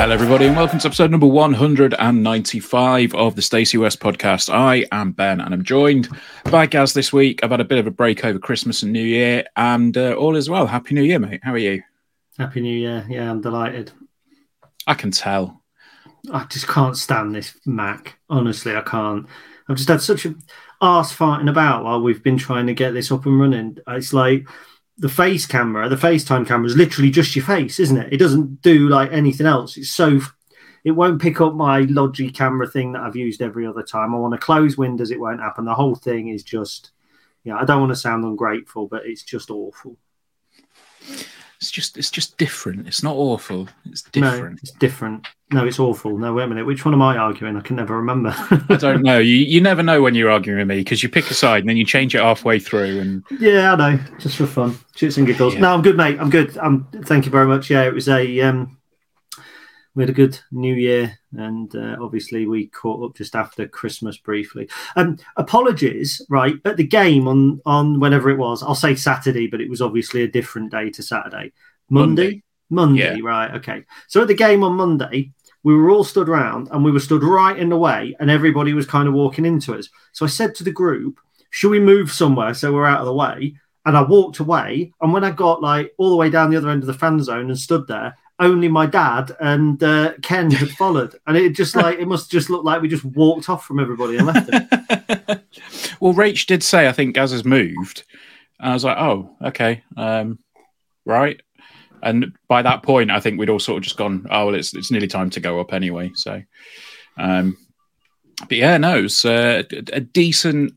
Hello, everybody, and welcome to episode number 195 of the Stacey West podcast. I am Ben, and I'm joined by Gaz this week. I've had a bit of a break over Christmas and New Year, and uh, all is well. Happy New Year, mate. How are you? Happy New Year. Yeah, I'm delighted. I can tell. I just can't stand this Mac. Honestly, I can't. I've just had such a arse fighting about while we've been trying to get this up and running. It's like the face camera, the FaceTime camera is literally just your face, isn't it? It doesn't do like anything else. It's so it won't pick up my Logi camera thing that I've used every other time. I want to close windows, it won't happen. The whole thing is just yeah, I don't want to sound ungrateful, but it's just awful. It's just, it's just different. It's not awful. It's No, different. it's different. No, it's awful. No, wait a minute. Which one am I arguing? I can never remember. I don't know. You, you never know when you're arguing with me because you pick a side and then you change it halfway through. And Yeah, I know. Just for fun, shits and giggles. Yeah. No, I'm good, mate. I'm good. Um, thank you very much. Yeah, it was a um, we had a good New Year, and uh, obviously we caught up just after Christmas briefly. Um, apologies, right? At the game on on whenever it was, I'll say Saturday, but it was obviously a different day to Saturday. Monday, Monday, Yeah. right? Okay. So at the game on Monday, we were all stood round, and we were stood right in the way, and everybody was kind of walking into us. So I said to the group, "Should we move somewhere so we're out of the way?" And I walked away, and when I got like all the way down the other end of the fan zone and stood there, only my dad and uh, Ken had followed, and it just like it must just look like we just walked off from everybody and left them. well, Rach did say, I think Gaz has moved. And I was like, oh, okay. Um, right. And by that point, I think we'd all sort of just gone, oh, well, it's, it's nearly time to go up anyway. So, um, but yeah, no, it was uh, a, decent,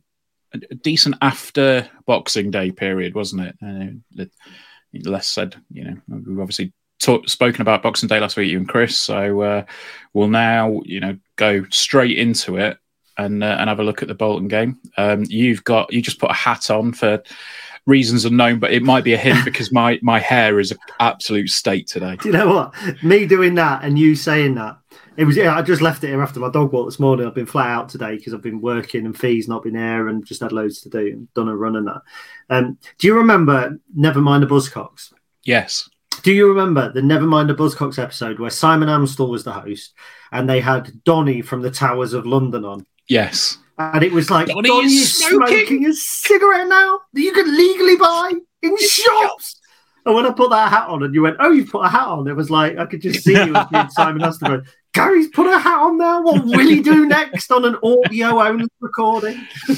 a decent after Boxing Day period, wasn't it? Uh, less said, you know, we've obviously talk, spoken about Boxing Day last week, you and Chris. So uh, we'll now, you know, go straight into it and uh, and have a look at the Bolton game. Um, you've got you just put a hat on for reasons unknown, but it might be a hint because my my hair is an absolute state today. Do you know what? Me doing that and you saying that. It was. Yeah, I just left it here after my dog walk this morning. I've been flat out today because I've been working and fees not been there and just had loads to do and done a run and that. Um, do you remember? Never mind the Buzzcocks. Yes, Do you remember the Nevermind the Buzzcocks episode where Simon Amstell was the host and they had Donny from the Towers of London on? yes, And it was like, Donny Donny, is is smoking." smoking. a cigarette now that you can legally buy in shops. And when I put that hat on and you went, Oh, you put a hat on, it was like, I could just see you as being Simon Amstell going, Gary's put a hat on now. What will he do next on an audio only recording?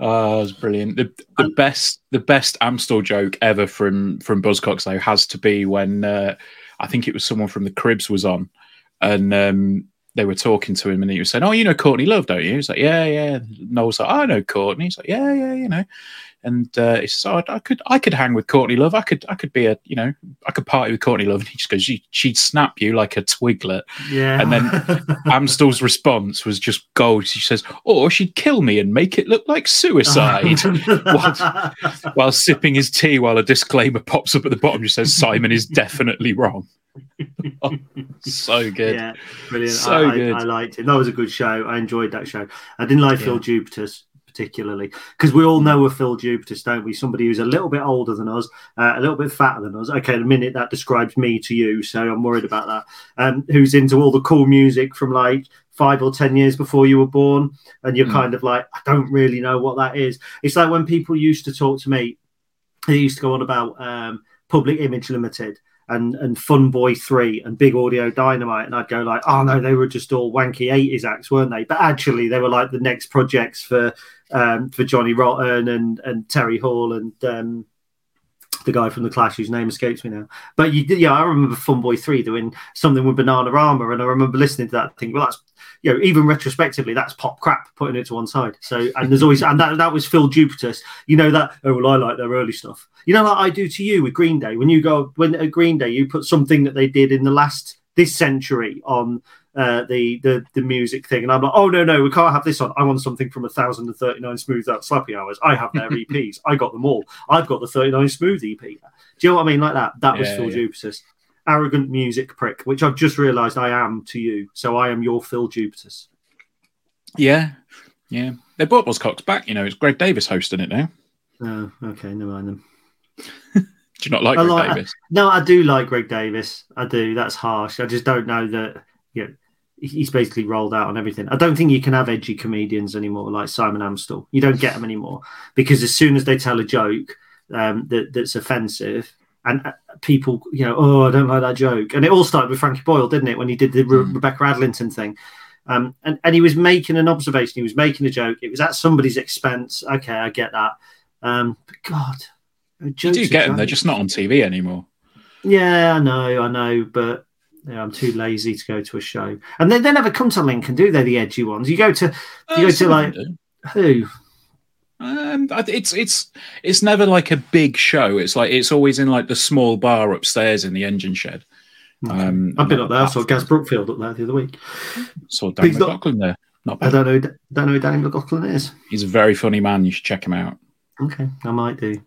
oh, it was brilliant. The the best the best Amstell joke ever from from Buzzcocks though has to be when uh, I think it was someone from the Cribs was on, and um, they were talking to him, and he was saying, "Oh, you know Courtney Love, don't you?" He's like, "Yeah, yeah." Noel's like, oh, "I know Courtney." He's like, "Yeah, yeah, you know." And uh, he says, "Oh, I could, I could hang with Courtney Love. I could, I could be a, you know, I could party with Courtney Love." And he just goes, she, "She'd snap you like a twiglet." Yeah. And then Amstell's response was just gold. She says, "Or she'd kill me and make it look like suicide," while, while sipping his tea. While a disclaimer pops up at the bottom, just says, "Simon is definitely wrong." so good. Yeah, brilliant. So I, good. I, I liked it. That was a good show. I enjoyed that show. I didn't like Phil Jupitus particularly because we all know of Phil Jupitus, don't we? Somebody who's a little bit older than us, uh, a little bit fatter than us. Okay, the minute that describes me to you, so I'm worried about that. Um, who's into all the cool music from like five or ten years before you were born, and you're Mm. kind of like, I don't really know what that is. It's like when people used to talk to me, they used to go on about um, Public Image Limited and and Fun Boy Three and Big Audio Dynamite, and I'd go like, oh no, they were just all wanky eighties acts, weren't they? But actually, they were like the next projects for um, for Johnny Rotten and and Terry Hall and um, the guy from the Clash whose name escapes me now. But you yeah, I remember Fun Boy Three doing something with Bananarama, and I remember listening to that, thinking, well, that's you know, even retrospectively, that's pop crap, putting it to one side. So, and there's always, and that, that was Phil Jupitus. You know that, oh, well, I like their early stuff. You know, like I do to you with Green Day. When you go, when at Green Day, you put something that they did in the last, this century on uh, the, the the music thing. And I'm like, oh, no, no, we can't have this on. I want something from 1039 Smooth Out Slappy Hours. I have their EPs. I got them all. I've got the 39 Smooth EP. Do you know what I mean? Like that. That was Yeah, Phil yeah. Jupitus. Arrogant music prick, which I've just realised I am to you. So I am your Phil Jupitus. Yeah, yeah. They brought Buzzcocks back. You know, it's Greg Davies hosting it now. Oh, okay, never mind them. Do you not like I Greg like- Davis? No, I do like Greg Davies. I do. That's harsh. I just don't know that. You know, he's basically rolled out on everything. I don't think you can have edgy comedians anymore, like Simon Amstell. You don't get them anymore because as soon as they tell a joke um, that that's offensive, and people, you know, oh, I don't like that joke. And it all started with Frankie Boyle, didn't it? When he did the Re- Rebecca Adlington thing. Um, and, and he was making an observation. He was making a joke. It was at somebody's expense. Okay, I get that. Um, but God, You do get them. They're just not on TV anymore. Yeah, I know, I know, but yeah, I'm too lazy to go to a show. And they, they never come to Lincoln, do they? The edgy ones. You go to you go Uh, to like who? Um, it's it's it's never like a big show. It's like it's always in like the small bar upstairs in the engine shed. Um, I've been up there. I saw Gaz Brookfield up there the other week. Saw Dan He's not- McLaughlin there. Not I don't know. Don't know who Danny McLaughlin is. He's a very funny man. You should check him out. Okay, I might do.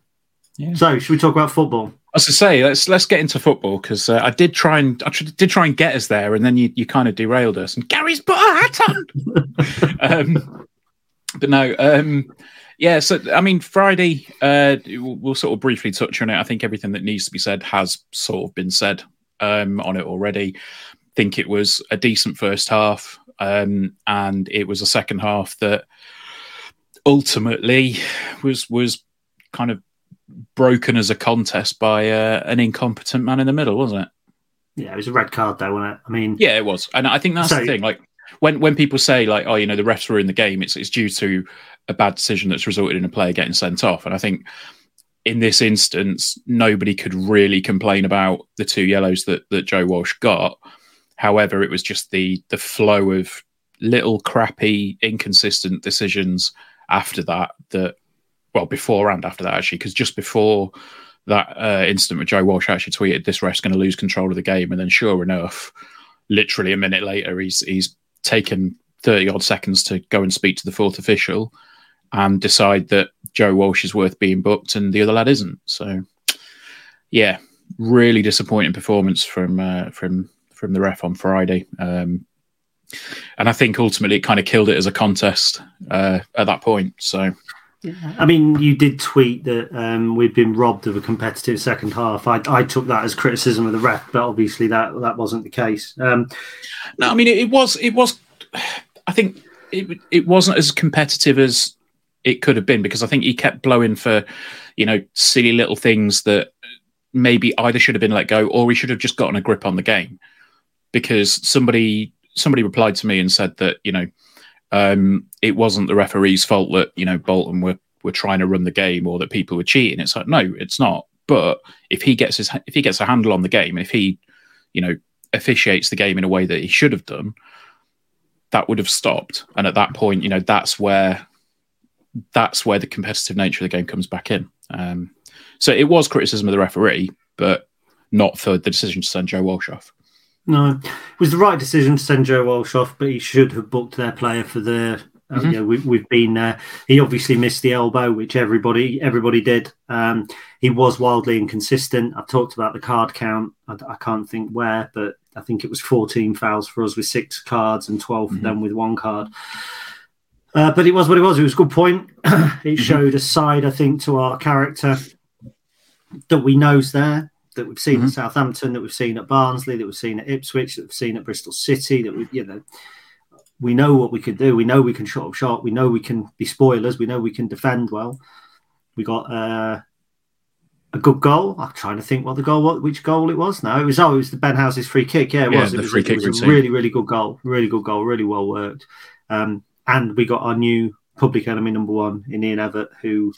Yeah. So, should we talk about football? As I say, let's let's get into football because uh, I did try and I did try and get us there, and then you, you kind of derailed us. And Gary's put a hat on. um, but no, um, yeah. So I mean, Friday, uh, we'll, sort of briefly touch on it. I think everything that needs to be said has sort of been said um, on it already. I think it was a decent first half, um, and it was a second half that ultimately was was kind of broken as a contest by uh, an incompetent man in the middle, wasn't it? Yeah, it was a red card, though, wasn't it? I mean, Yeah, it was, and I think that's So- the thing. Like when when people say like, oh, you know, the refs were in the game, it's it's due to a bad decision that's resulted in a player getting sent off, and I think in this instance, nobody could really complain about the two yellows that that Joe Walsh got. However, it was just the the flow of little crappy, inconsistent decisions after that that well before and after that actually because just before that uh, incident with Joe Walsh actually tweeted this ref's going to lose control of the game and then sure enough literally a minute later he's he's taken 30 odd seconds to go and speak to the fourth official and decide that Joe Walsh is worth being booked and the other lad isn't so yeah really disappointing performance from uh, from from the ref on Friday um, and I think ultimately it kind of killed it as a contest uh, at that point so I mean, you did tweet that um, we'd been robbed of a competitive second half. I, I took that as criticism of the ref, but obviously that that wasn't the case. Um, No, I mean it, it was it was. I think it it wasn't as competitive as it could have been because I think he kept blowing for, you know, silly little things that maybe either should have been let go or he should have just gotten a grip on the game. Because somebody somebody replied to me and said that you know um, it wasn't the referee's fault that you know Bolton were were trying to run the game or that people were cheating. It's like no, it's not. But if he gets his if he gets a handle on the game if he you know officiates the game in a way that he should have done, that would have stopped. And at that point, you know, that's where that's where the competitive nature of the game comes back in. Um, so it was criticism of the referee, but not for the decision to send Joe Walsh off. No, it was the right decision to send Joe Walsh off, but he should have booked their player for the. Uh, mm-hmm. yeah, we, we've been there. He obviously missed the elbow, which everybody everybody did. Um, he was wildly inconsistent. I've talked about the card count. I, I, can't think where, but I think it was 14 fouls for us with six cards and 12 mm-hmm. for them with one card. Uh, but it was what it was. It was a good point. it mm-hmm. showed a side, I think, to our character that we know's there that we've seen mm-hmm. at Southampton, that we've seen at Barnsley, that we've seen at Ipswich, that we've seen at Bristol City, that we, you know, we know what we can do. We know we can shot up shot. We know we can be spoilers. We know we can defend well. We got uh, a good goal. I'm trying to think what the goal, what which goal it was. Now it was oh, it was the Ben House's free kick. Yeah, it yeah, was. It was, free kick it was a really, really good goal. Really good goal. Really well worked. Um, and we got our new public enemy number one in Ian Evatt, who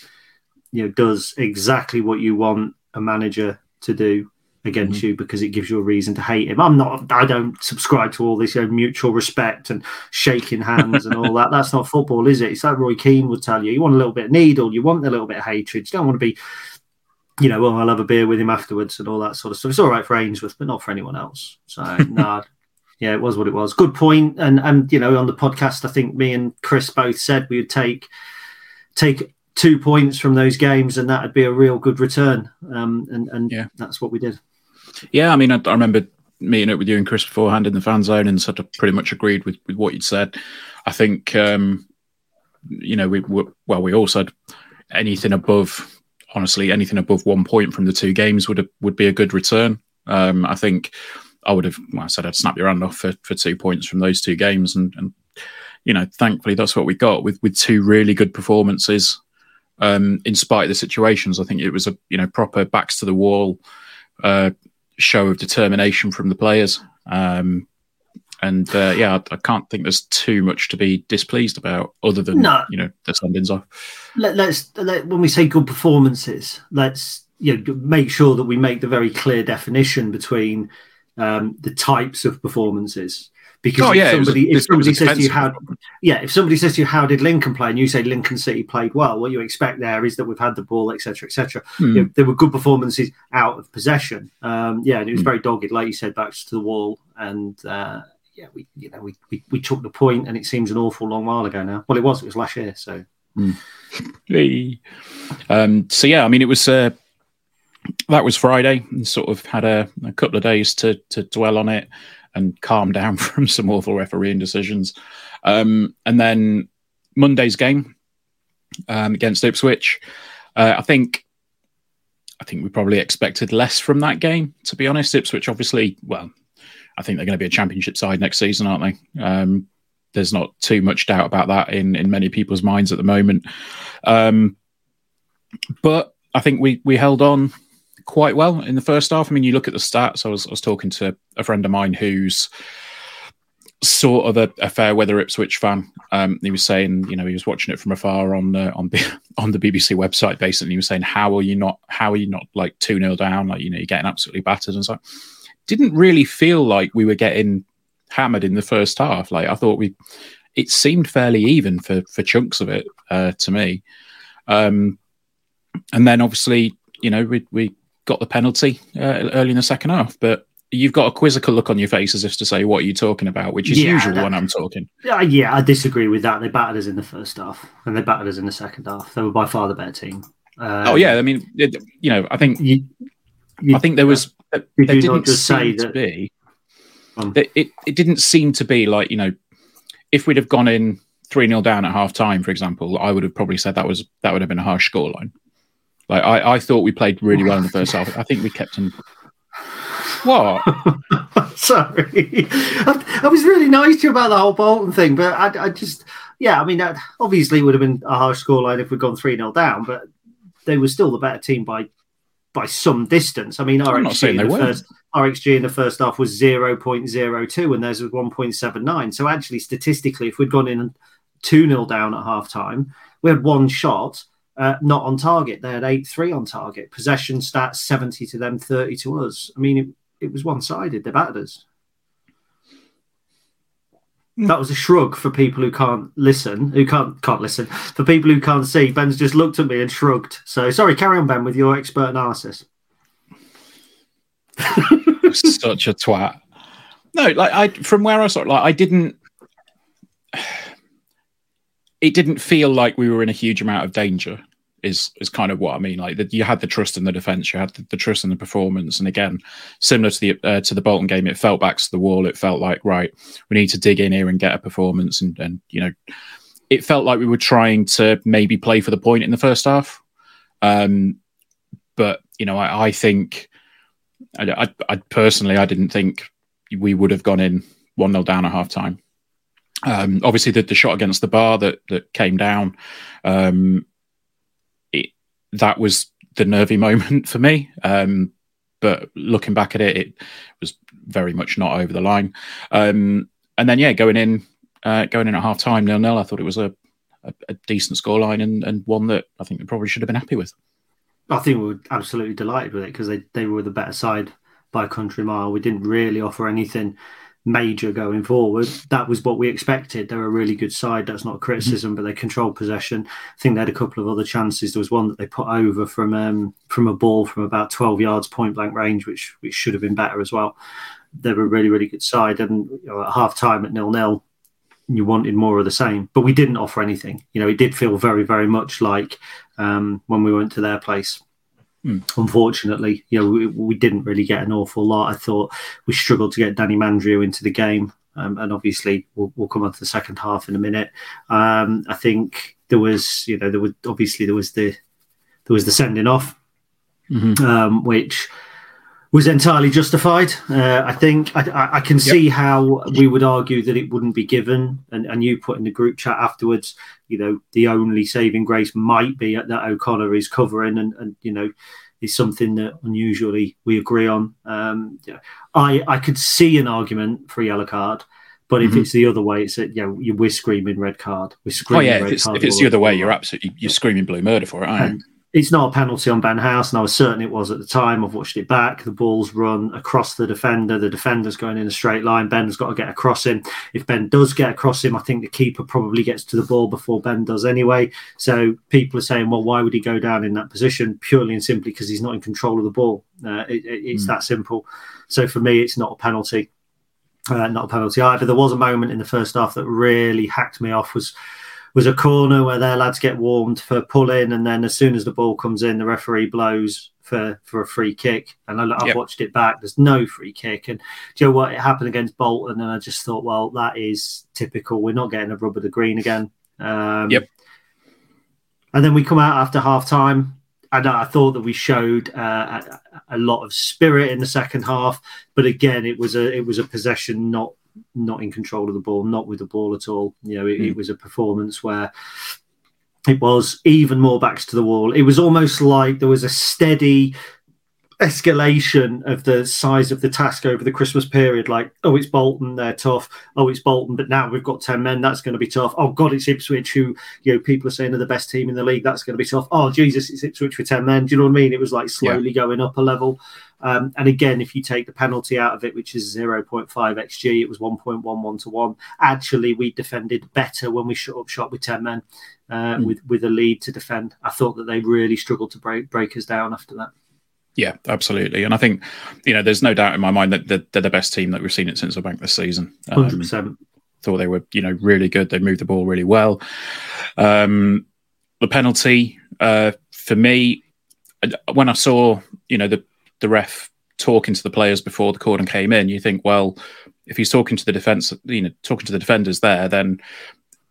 you know does exactly what you want a manager to do against mm-hmm. you because it gives you a reason to hate him. I'm not. I don't subscribe to all this you know, mutual respect and shaking hands and all that. That's not football, is it? It's like Roy Keane would tell you. You want a little bit of needle. You want a little bit of hatred. You don't want to be, you know, well, I'll have a beer with him afterwards and all that sort of stuff. It's all right for Ainsworth, but not for anyone else. So no. Yeah, it was what it was. Good point. And and you know, on the podcast, I think me and Chris both said we would take take two points from those games, and that would be a real good return. Um, and and yeah. that's what we did. Yeah, I mean, I, I, remember meeting up with you and Chris beforehand in the fan zone, and sort of pretty much agreed with, with what you'd said. I think, um, you know, we well, we all said anything above, honestly, anything above one point from the two games would would be a good return. Um, I think I would have. Well, I said I'd snap your hand off for, for two points from those two games, and, and you know, thankfully that's what we got with with two really good performances um, in spite of the situations. I think it was a you know proper backs to the wall uh, show of determination from the players. Um, and uh, yeah, I, I, can't think there's too much to be displeased about, other than no. you know the sendings off. Let, us let, when we say good performances, let's you know make sure that we make the very clear definition between um, the types of performances. Because oh, yeah, somebody, was, if somebody says to you how, yeah, if somebody says to you how did Lincoln play, and you say Lincoln City played well, what you expect there is that we've had the ball, etc., etc. Mm. You know, there were good performances out of possession. Um, yeah, and it was mm. very dogged, like you said, back to the wall, and uh, yeah, we you know we, we, we took the point, and it seems an awful long while ago now. Well, it was, it was last year, so. Mm. Um, so yeah, I mean, it was uh, that was Friday, and sort of had a, a couple of days to to dwell on it and calm down from some awful refereeing decisions. Um, and then Monday's game um, against Ipswich, uh, I think. I think we probably expected less from that game. To be honest, Ipswich obviously, well, I think they're going to be a championship side next season, aren't they? Um, there's not too much doubt about that in in many people's minds at the moment. Um, but I think we we held on quite well in the first half. I mean, you look at the stats. I was, I was talking to a friend of mine who's sort of a, a fair weather Ipswich fan. Um, he was saying, you know, he was watching it from afar on uh, on on the BBC website. Basically, he was saying, "How are you not? How are you not like two 0 down? Like you know, you're getting absolutely battered." And so, didn't really feel like we were getting hammered in the first half. Like I thought we, it seemed fairly even for for chunks of it uh, to me. Um, and then obviously, you know, we we got the penalty uh, early in the second half, but you've got a quizzical look on your face as if to say, "What are you talking about?" Which is yeah, usual that, when I'm talking. Uh, yeah, I disagree with that. They battered us in the first half, and they battered us in the second half. They were by far the better team. Um, oh yeah, I mean, it, you know, I think you, you, I think there was uh, there didn't seem to be. Um, it, it it didn't seem to be like you know, if we'd have gone in three 0 down at half time, for example, I would have probably said that was that would have been a harsh scoreline. Like I, I thought we played really well in the first half. I think we kept him. What? Sorry, I, I, was really nice to you about the whole Bolton thing, but I, I just, yeah, I mean, that obviously would have been a harsh scoreline if we'd gone three 0 down, but they were still the better team by by some distance. I mean, our XG, in the first, our XG in the first half was zero point zero two, and theirs was one point seven nine. So actually, statistically, if we'd gone in two 0 down at half time, we had one shot uh, not on target. They had 8 3 on target. Possession stats 70 to them, 30 to us. I mean, it, it was one sided. They battered us. That was a shrug for people who can't listen, who can't can't listen. For people who can't see, Ben's just looked at me and shrugged. So sorry, carry on, Ben, with your expert analysis. Such a twat. No, like I from where I saw, like I didn't. It didn't feel like we were in a huge amount of danger. Is is kind of what I mean. Like that, you had the trust in the defense, you had the, the trust in the performance, and again, similar to the uh, to the Bolton game, it felt back to the wall. It felt like right, we need to dig in here and get a performance, and and you know, it felt like we were trying to maybe play for the point in the first half. Um, but you know, I, I think, I, I, I personally, I didn't think we would have gone in 1 0 down at half time. Um, obviously, the, the shot against the bar that, that came down, um, that was the nervy moment for me. Um, but looking back at it, it was very much not over the line. Um, and then, yeah, going in, uh, going in at half time, nil nil. I thought it was a, a, a decent scoreline and, and one that I think they probably should have been happy with. I think we were absolutely delighted with it because they, they were the better side by country mile. We didn't really offer anything major going forward. That was what we expected. They're a really good side. That's not a criticism, mm-hmm. but they controlled possession. I think they had a couple of other chances. There was one that they put over from um, from a ball from about 12 yards point blank range, which which should have been better as well. They were a really, really good side. And you know, at half time at nil nil, you wanted more of the same, but we didn't offer anything. You know, it did feel very, very much like um, when we went to their place. Mm. Unfortunately, you know, we, we, didn't really get an awful lot. I thought we struggled to get Danny Mandroiu into the game, um, and obviously we'll, we'll, come on to the second half in a minute. Um, I think there was, you know, there was obviously there was the there was the sending off, mm-hmm. um, which was entirely justified. Uh, I think I, I can yep. see how we would argue that it wouldn't be given, and, and you put in the group chat afterwards. You know, the only saving grace might be that O'Connor is covering, and, and you know, is something that unusually we agree on. Um, I I could see an argument for a yellow card. But if mm-hmm. it's the other way, it's that you know, we're screaming red card. We're screaming. Red card. Oh yeah, if it's, if it's the other way, you're absolutely you're screaming blue murder for it. It's not a penalty on Ben House, and I was certain it was at the time. I've watched it back. The ball's run across the defender. The defender's going in a straight line. Ben's got to get across him. If Ben does get across him, I think the keeper probably gets to the ball before Ben does anyway. So people are saying, well, why would he go down in that position? Purely and simply because he's not in control of the ball. Uh, it, it, it's mm. that simple. So for me, it's not a penalty. Uh, not a penalty either. There was a moment in the first half that really hacked me off. Was was a corner where their lads get warmed for pulling, and then as soon as the ball comes in, the referee blows for for a free kick. And I, have yep. watched it back. There's no free kick, and do you know what? It happened against Bolton, and I just thought, well, that is typical. We're not getting a rub of the green again. Um, yep. And then we come out after half time. And I thought that we showed uh, a, a, lot of spirit in the second half, but again, it was a it was a possession not not in control of the ball, not with the ball at all. You know, it, mm. it hmm. was a performance where it was even more backs to the wall. It was almost like there was a steady escalation of the size of the task over the Christmas period. Like, oh, it's Bolton, they're tough. Oh, it's Bolton, but now we've got 10 men, that's going to be tough. Oh, God, it's Ipswich, who, you know, people are saying are the best team in the league, that's going to be tough. Oh, Jesus, it's Ipswich for 10 men. Do you know what I mean? It was like slowly yeah. going up a level. Um, and again, if you take the penalty out of it, which is 0.5 xg, it was 1.11 to 1. Actually, we defended better when we shut up shot with 10 men uh, mm. with, with a lead to defend. I thought that they really struggled to break, break us down after that. Yeah, absolutely. And I think, you know, there's no doubt in my mind that they're, they're the best team that we've seen it Sincil Bank this season. Um, 100%. Thought they were, you know, really good. They moved the ball really well. Um, the penalty, uh, for me, when I saw, you know, the the ref talking to the players before the cordon came in, you think, well, if he's talking to the defense, you know, talking to the defenders there, then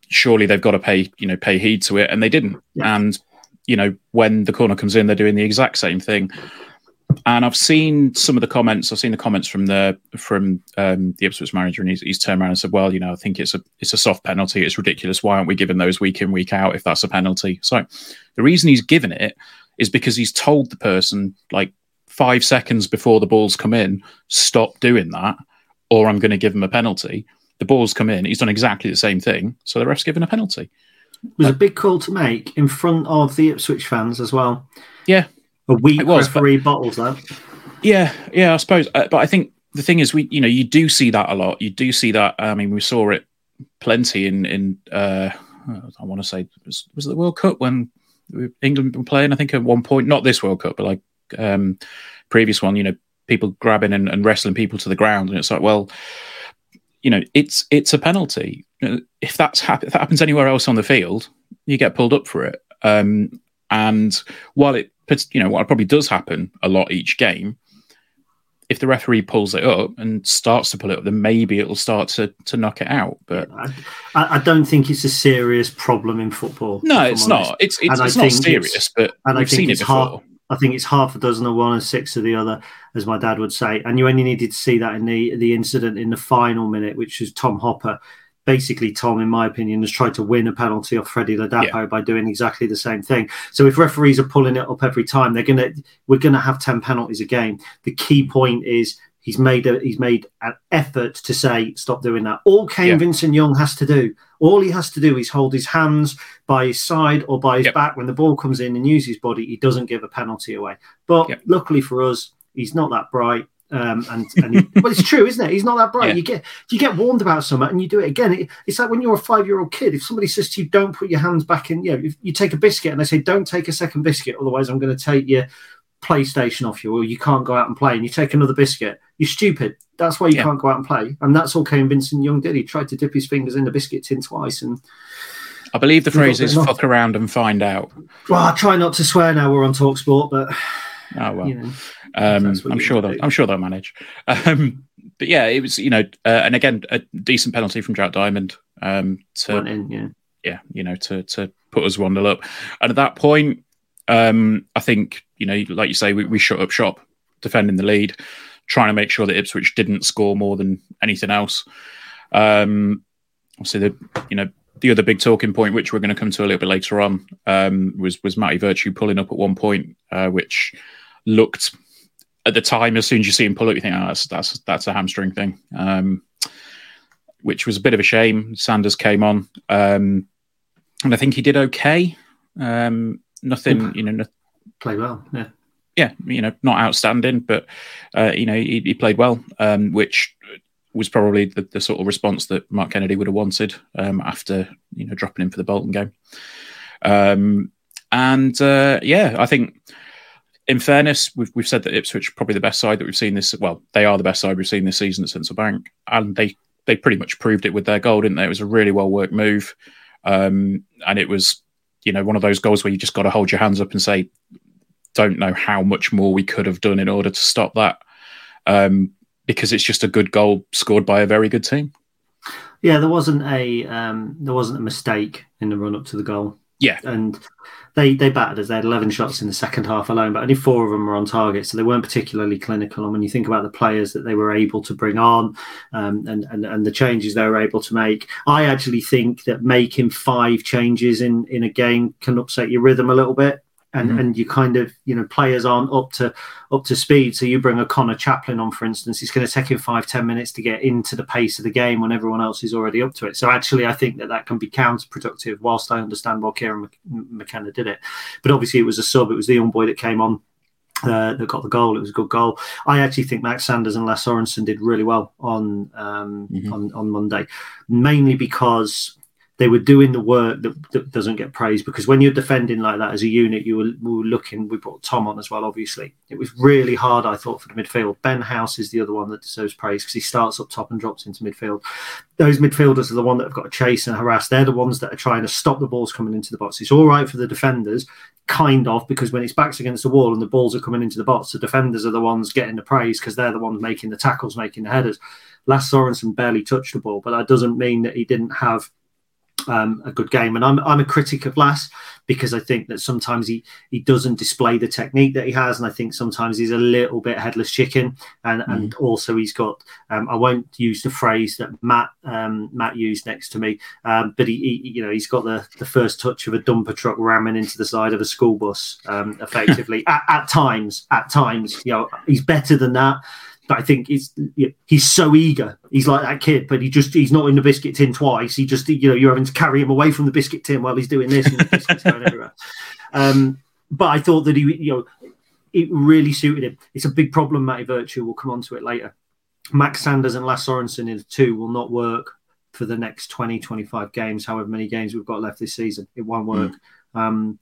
surely they've got to pay, you know, pay heed to it, and they didn't. Yeah. And you know, when the corner comes in, they're doing the exact same thing. And I've seen some of the comments. I've seen the comments from the from um, the Ipswich manager, and he's, he's turned around and said, "Well, you know, I think it's a it's a soft penalty. It's ridiculous. Why aren't we giving those week in week out if that's a penalty?" So the reason he's given it is because he's told the person like five seconds before the balls come in, stop doing that, or I'm going to give him a penalty. The balls come in, he's done exactly the same thing, so the ref's given a penalty. It was a big call to make in front of the Ipswich fans as well. Yeah, a weak was, referee but, bottles that. Yeah, yeah, I suppose. Uh, but I think the thing is, we you know you do see that a lot. You do see that. I mean, we saw it plenty in in uh, I want to say was, was it the World Cup when England were playing. I think at one point, not this World Cup, but like um, previous one. You know, people grabbing and, and wrestling people to the ground, and it's like, well, you know, it's it's a penalty. If that's hap- if that happens anywhere else on the field, you get pulled up for it. Um, and while it, you know, what probably does happen a lot each game, if the referee pulls it up and starts to pull it up, then maybe it'll start to to knock it out. But I, I don't think it's a serious problem in football. No, it's not. It's it's, it's not serious, it's, but and we've seen it before. Half, I think it's half a dozen of one and six of the other, as my dad would say. And you only needed to see that in the the incident in the final minute, which was Tom Hopper. Basically, Tom, in my opinion, has tried to win a penalty off Freddie Ladapo yeah. by doing exactly the same thing. So if referees are pulling it up every time, they're gonna we're gonna have ten penalties a game. The key point is he's made a he's made an effort to say stop doing that. All Kane yeah. Vincent Young has to do, all he has to do is hold his hands by his side or by his yep. back when the ball comes in and use his body. He doesn't give a penalty away. But yep. luckily for us, he's not that bright. Um, and and he, but it's true, isn't it? He's not that bright. Yeah. You get you get warned about something and you do it again. It, it's like when you're a five year old kid. If somebody says to you, "Don't put your hands back in," you know, if you take a biscuit and they say, "Don't take a second biscuit, otherwise I'm going to take your PlayStation off you, or you can't go out and play," and you take another biscuit, you're stupid. That's why you yeah. can't go out and play. And that's all Kane Vincent Young did. He tried to dip his fingers in the biscuit tin twice and I believe the phrase is "fuck around and find out." Well, I try not to swear now we're on Talk Sport, but oh well, you know, um, I'm sure they'll, I'm sure they'll manage. Um, but yeah, it was you know, uh, and again, a decent penalty from Jack Diamond um, to in, yeah, yeah, you know, to to put us one nil up, and at that point, um, I think you know, like you say, we, we shut up shop, defending the lead, trying to make sure that Ipswich didn't score more than anything else. Um, obviously, the you know the other big talking point, which we're going to come to a little bit later on, um, was was Matty Virtue pulling up at one point, uh, which looked at the time as soon as you see him pull up, you think, oh, that's that's that's a hamstring thing, um, which was a bit of a shame. Sanders came on, um, and I think he did okay. Um, nothing, you know, no, played well, yeah. Yeah, you know, not outstanding, but uh, you know, he, he played well, um, which was probably the, the, sort of response that Mark Kennedy would have wanted um, after you know dropping in for the Bolton game. Um, and uh, yeah, I think in fairness, we've, we've said that Ipswich probably the best side that we've seen this. Well, they are the best side we've seen this season at Sincil Bank, and they they pretty much proved it with their goal, didn't they? It was a really well worked move, um, and it was you know one of those goals where you just got to hold your hands up and say, don't know how much more we could have done in order to stop that. Um, because it's just a good goal scored by a very good team. Yeah, there wasn't a um, there wasn't a mistake in the run up to the goal. Yeah, and they they battered us. They had eleven shots in the second half alone, but only four of them were on target, so they weren't particularly clinical. And when you think about the players that they were able to bring on, um, and, and and the changes they were able to make, I actually think that making five changes in in a game can upset your rhythm a little bit and mm-hmm. and you kind of you know players aren't up to up to speed so you bring a conor chaplin on for instance it's going to take him five ten minutes to get into the pace of the game when everyone else is already up to it so actually i think that that can be counterproductive whilst i understand why kieran mckenna did it but obviously it was a sub it was the young boy that came on uh, that got the goal. It was a good goal. I actually think Max Sanders and Lasse Sorensen did really well on um, mm-hmm. on on Monday, mainly because they were doing the work that, that, doesn't get praised because when you're defending like that as a unit, you were, we were looking. We brought Tom on as well. Obviously, it was really hard. I thought for the midfield. Ben House is the other one that deserves praise because he starts up top and drops into midfield. Those midfielders are the one that have got to chase and harass. They're the ones that are trying to stop the balls coming into the box. It's all right for the defenders, kind of, because when it's backs against the wall and the balls are coming into the box, the defenders are the ones getting the praise because they're the ones making the tackles, making the headers. Lasse Sorensen barely touched the ball, but that doesn't mean that he didn't have um, a good game. And I'm I'm a critic of Lass because I think that sometimes he he doesn't display the technique that he has, and I think sometimes he's a little bit headless chicken. And mm. and also he's got um, I won't use the phrase that Matt um, Matt used next to me, um, but he, he, you know he's got the the first touch of a dumper truck ramming into the side of a school bus um, effectively at, at times. At times, you know he's better than that I think he's he's so eager. He's like that kid, but he just he's not in the biscuit tin twice. He just you know you're having to carry him away from the biscuit tin while he's doing this, and the biscuits going everywhere. Um, but I thought that he you know it really suited him. It's a big problem, Matty Virtue. We'll come on to it later. Max Sanders and Lasse Sorensen in the two will not work for the next 20, 25 games, however many games we've got left this season. It won't work. Mm. Um,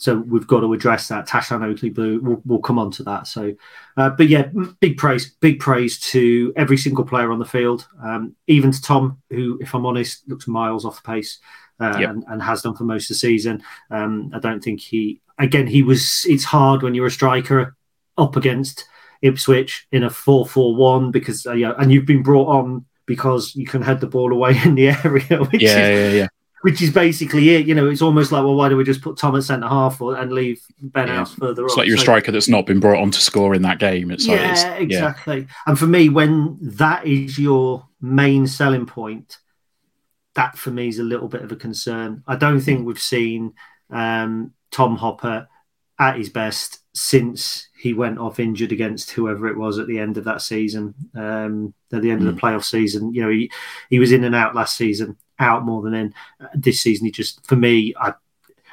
so we've got to address that. Tashan Oakley Boothe, we'll, we'll, come on to that. So, uh, but yeah, big praise, big praise to every single player on the field, um, even to Tom, who, if I'm honest, looks miles off the pace uh, yep. and, and, has done for most of the season. Um, I don't think he, again, he was. It's hard when you're a striker up against Ipswich in a 4 4 1 because, uh, yeah, and you've been brought on because you can head the ball away in the area. Which yeah, is, yeah, yeah. Which is basically it. You know, it's almost like, well, why do we just put Tom at centre half or, and leave Ben yeah. House further it's up? like you're so, a striker that's not been brought on to score in that game. It's yeah, like, it's, exactly. Yeah. And for me, when that is your main selling point, that for me is a little bit of a concern. I don't think we've seen um, Tom Hopper at his best since he went off injured against whoever it was at the end of that season, um, at the end mm. of the hmm. playoff season. You know, he, he was in and out last season, out more than in. Uh, this season, he just, for me, I,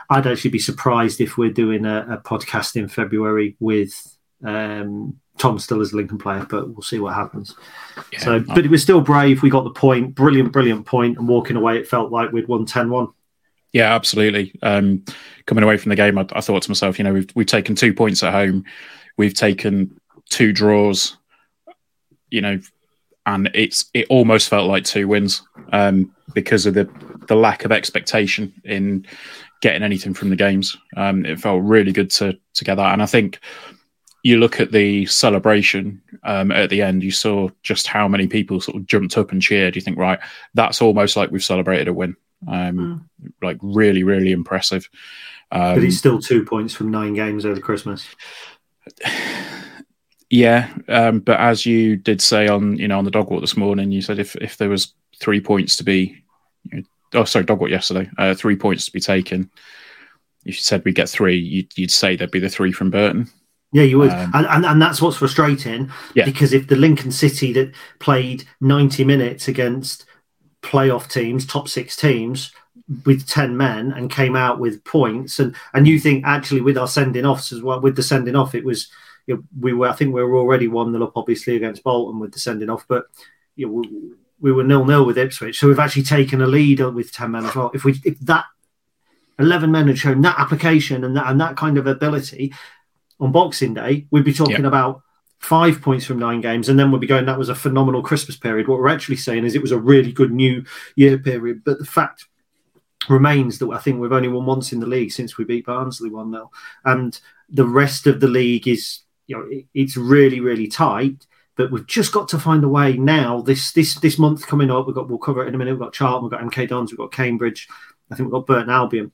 I'd actually be surprised if we're doing a, a podcast in February with um, Tom still as a Lincoln player, but we'll see what happens. Yeah, so, but it was still brave. We got the point, brilliant, brilliant point. point, and walking away, it felt like we'd won 10 1. Yeah, absolutely. Um, coming away from the game, I, I, thought to myself, you know, we've we've taken two points at home, we've taken two draws, you know, and it's it almost felt like two wins um, because of the the lack of expectation in getting anything from the games. Um, it felt really good to to get that, and I think you look at the celebration um, at the end, you saw just how many people sort of jumped up and cheered. You think, right, that's almost like we've celebrated a win. Um, mm. Like really, really impressive. Um, but he's still two points from nine games over Christmas. Yeah, um, but as you did say on you know on the dog walk this morning, you said if if there was three points to be, you know, oh sorry, dog walk yesterday, uh, three points to be taken. If you said we get three, you'd, you'd say there'd be the three from Burton. Yeah, you would, um, and, and and that's what's frustrating. Yeah. because if the Lincoln City that played ninety minutes against playoff teams, top six teams with 10 men and came out with points and and you think actually with our sending offs as well with the sending off it was you know, we were I think we were already one nil up obviously against Bolton with the sending off but you know, we, we were nil nil with Ipswich so we've actually taken a lead with 10 men as well if we if that 11 men had shown that application and that and that kind of ability on Boxing Day we'd be talking about five points from nine games, and then we'd be going, that was a phenomenal Christmas period. What we're actually saying is it was a really good New Year period. But the fact remains that I think we've only won once in the league since we beat Barnsley 1 0. And the rest of the league is, you know, it, it's really, really tight. But we've just got to find a way now. This this this month coming up, we've got we'll cover it in a minute. We've got Charlton, we've got MK Dons, we've got Cambridge. I think we've got Burton Albion.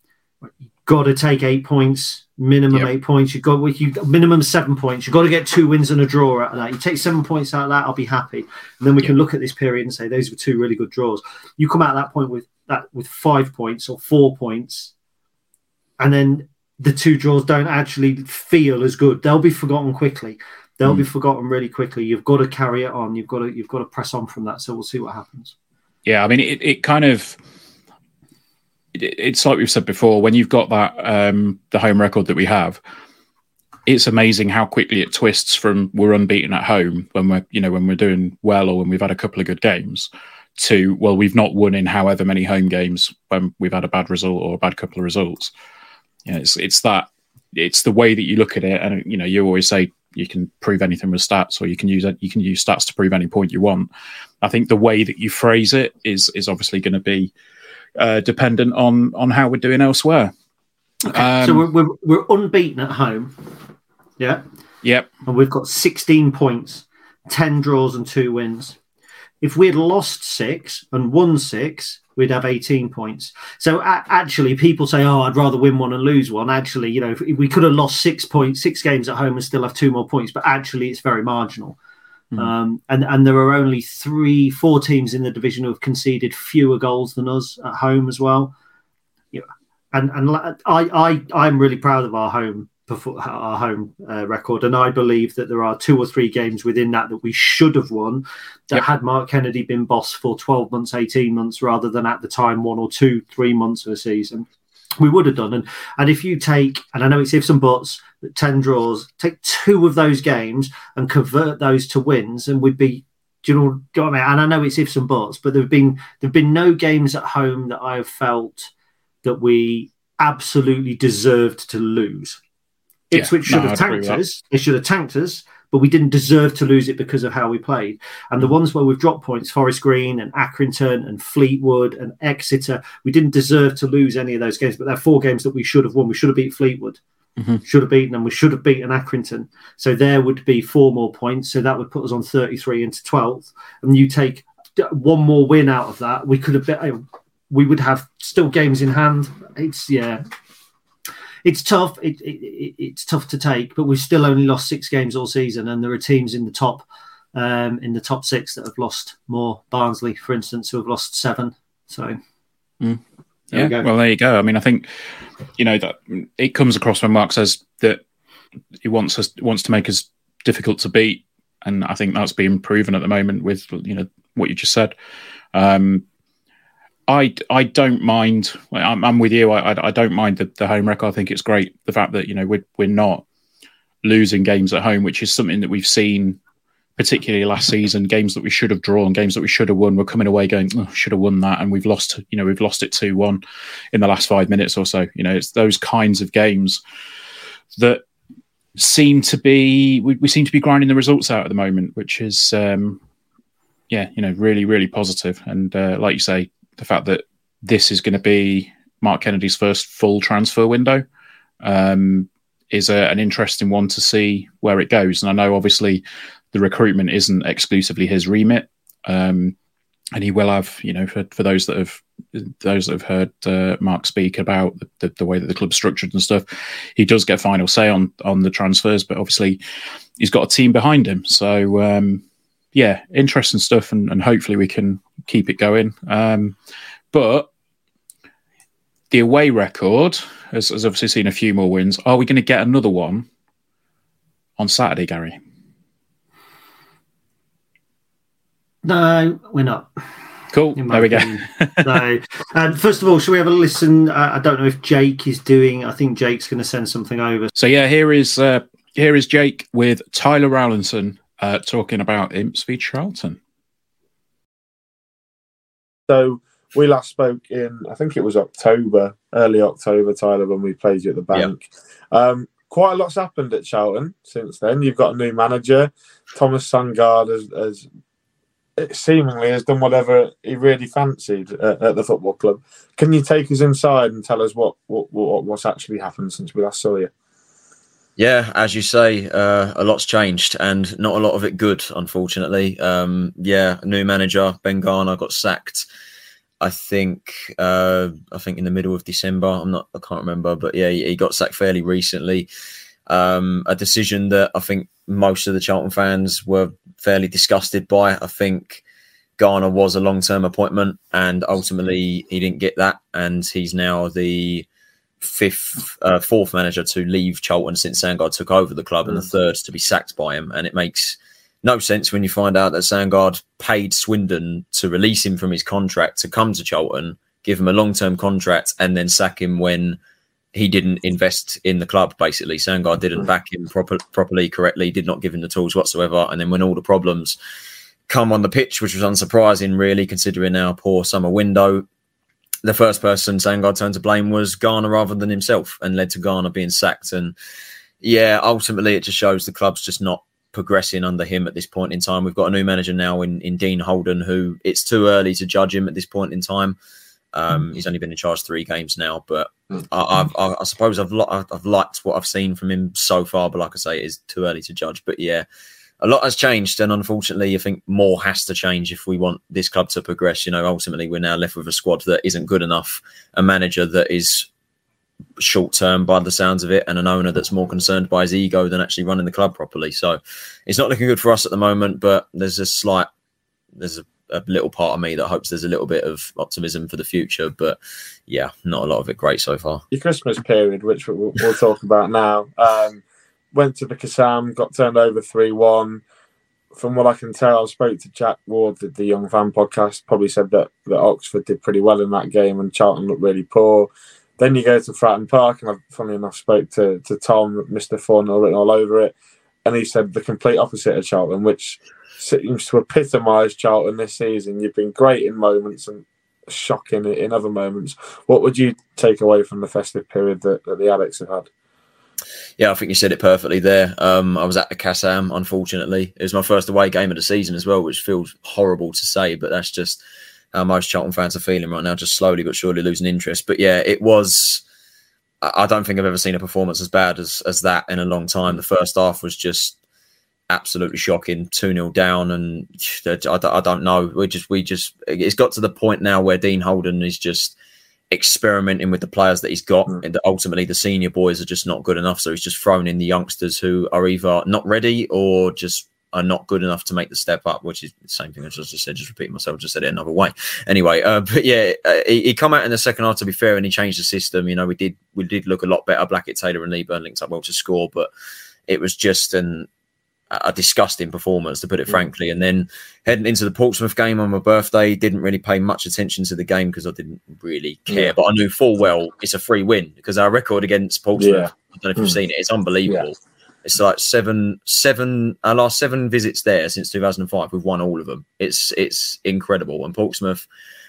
You've got to take eight points minimum yep. eight points. You've got with you minimum seven points. You've got to get two wins and a draw out of that. You take seven points out of that, I'll be happy. And then we yep. can look at this period and say those were two really good draws. You come out at that point with that with five points or four points, and then the two draws don't actually feel as good. They'll be forgotten quickly. They'll mm. be forgotten really quickly. You've got to carry it on. You've got to you've got to press on from that. So we'll see what happens. Yeah, I mean it, it kind of it's like we've said before when you've got that um, the home record that we have it's amazing how quickly it twists from we're unbeaten at home when we're you know when we're doing well or when we've had a couple of good games to well we've not won in however many home games when we've had a bad result or a bad couple of results you know, it's it's that it's the way that you look at it and you know you always say you can prove anything with stats or you can use you can use stats to prove any point you want i think the way that you phrase it is is obviously going to be uh, dependent on on how we're doing elsewhere. Okay. Um, so we're, we're, we're unbeaten at home. Yeah. Yep. And we've got 16 points, 10 draws and two wins. If we had lost six and won six, we'd have 18 points. So a- actually, people say, "Oh, I'd rather win one and lose one." Actually, you know, we could have lost six points, six games at home, and still have two more points. But actually, it's very marginal. Mm. Um, and and there are only three, four teams in the division who have conceded fewer goals than us at home as well. Yeah, and and I I I'm really proud of our home our home uh, record, and I believe that there are two or three games within that that we should have won. That yep. had Mark Kennedy been boss for twelve months, eighteen months, rather than at the time one or two, three months of a season, we would have done. And and if you take, and I know it's ifs and buts, 10 draws, take two of those games and convert those to wins, and we'd be Do you know, do you know what I mean? And I know it's ifs and buts, but there've been there've been no games at home that I've felt that we absolutely deserved to lose. Ipswich Yeah, should no, have tanked us. They should have tanked us, but we didn't deserve to lose it because of how we played. And Mm. the ones where we've dropped points, Forest Green and Accrington and Fleetwood and Exeter, we didn't deserve to lose any of those games. But they're four games that we should have won. We should have beat Fleetwood. Mhm. Should have beaten them. We should have beaten Accrington. So there would be four more points. So that would put us on 33 into 12th. And you take one more win out of that, we could have been, we would have still games in hand. It's, yeah, it's tough. It, it, it, it's tough to take, but we've still only lost six games all season, and there are teams in the top um, in the top six that have lost more. Barnsley, for instance, who have lost seven. So there yeah, go. well, there you go. I mean, I think you know that it comes across when Mark says that he wants us wants to make us difficult to beat, and I think that's being proven at the moment with you know what you just said. Um, I I don't mind. I'm, I'm with you. I I, don't mind the, the home record. I think it's great the fact that you know we're we're not losing games at home, which is something that we've seen particularly last season. Games that we should have drawn, games that we should have won. We're coming away going, oh, should have won that, and we've lost. You know, we've lost it two one in the last five minutes or so. You know, it's those kinds of games that seem to be we, we seem to be grinding the results out at the moment, which is um, yeah, you know, really really positive. And uh, like you say, the fact that this is going to be Mark Kennedy's first full transfer window um, is a, an interesting one to see where it goes. And I know obviously the recruitment isn't exclusively his remit. Um, and he will have, you know, for, for those that have those that have heard uh, Mark speak about the, the, way that the club's structured and stuff, he does get final say on on the transfers. But obviously, he's got a team behind him. So um, yeah, interesting stuff, and, and hopefully we can keep it going. Um, but the away record has, has obviously seen a few more wins. Are we going to get another one on Saturday, Gary? no, we're not. Cool. There we go. no. Um, first of all, should we have a listen? Uh, I don't know if Jake is doing. I think Jake's going to send something over. So yeah, here is uh, here is Jake with Tyler Rowlinson uh, talking about Imps v Charlton. So we last spoke in, I think it was October, early October, Tyler, when we played you at the bank. Um, quite a lot's happened at Charlton since then. You've got a new manager. Thomas Sandgaard has, has it seemingly has done whatever he really fancied at, at the football club. Can you take us inside and tell us what, what, what what's actually happened since we last saw you? Yeah, as you say, uh, a lot's changed and not a lot of it good, unfortunately. Um, yeah, new manager Ben Garner got sacked. I think uh, I think in the middle of December. I'm not. I can't remember, but yeah, he, got sacked fairly recently. Um, a decision that I think most of the Charlton fans were fairly disgusted by. I think Garner was a long term appointment, and ultimately he didn't get that, and he's now the fifth, uh, fourth manager to leave Charlton since Sandgaard took over the club, and the third to be sacked by him. And it makes no sense when you find out that Sandgaard paid Swindon to release him from his contract to come to Charlton, give him a long term contract, and then sack him when he didn't invest in the club. Basically, Sandgaard didn't back him proper, properly, correctly, did not give him the tools whatsoever. And then when all the problems come on the pitch, which was unsurprising, really, considering our poor summer window, the first person Sandgaard turned to blame was Garner rather than himself, and led to Garner being sacked. And yeah, ultimately, it just shows the club's just not progressing under him at this point in time. We've got a new manager now in, in Dean Holden, who it's too early to judge him at this point in time. Um, he's only been in charge three games now, but I, I've, I, I suppose I've, li- I've I've liked what I've seen from him so far. But like I say, it is too early to judge. But yeah, a lot has changed, and unfortunately, I think more has to change if we want this club to progress. You know, ultimately, we're now left with a squad that isn't good enough, a manager that is short term by the sounds of it, and an owner that's more concerned by his ego than actually running the club properly. So it's not looking good for us at the moment. But there's a slight, there's a, a little part of me that hopes there's a little bit of optimism for the future. But yeah, not a lot of it great so far. your Christmas period, which we'll, we'll talk about now. Um, went to the Kassam, got turned over 3 1. From what I can tell, I spoke to Jack Ward, the, the Young Fan podcast, probably said that, that Oxford did pretty well in that game and Charlton looked really poor. Then you go to Fratton Park, and I, funny enough, spoke to, to Tom, Mr. Fun, written all over it. and he said the complete opposite of Charlton, which seems to epitomise Charlton this season. You've been great in moments and shocking in other moments. What would you take away from the festive period that, that the Addicks have had? Yeah, I think you said it perfectly there. Um, I was at the Kassam, unfortunately. It was my first away game of the season as well, which feels horrible to say, but that's just how most Charlton fans are feeling right now, just slowly but surely losing interest. But yeah, it was. I don't think I've ever seen a performance as bad as, as that in a long time. The first half was just absolutely shocking 2 0 down and I, I don't know we just we just it's got to the point now where dean holden is just experimenting with the players that he's got mm. and ultimately the senior boys are just not good enough so he's just thrown in the youngsters who are either not ready or just are not good enough to make the step up, which is the same thing as I just said, just repeating myself, just said it another way. Anyway, uh, but yeah, uh, he, he, come out in the second half to be fair, and he changed the system. You know, we did we did look a lot better. Blackett, Taylor, and Leaburn linked up well to score, but it was just an a disgusting performance, to put it frankly. And then heading into the Portsmouth game on my birthday, didn't really pay much attention to the game because I didn't really care. Yeah. But I knew full well it's a free win because our record against Portsmouth, yeah. I don't know if you've mm. seen it, it's unbelievable. Yeah. It's like seven, seven, our last seven visits there since 2005. We've won all of them. It's it's incredible. And Portsmouth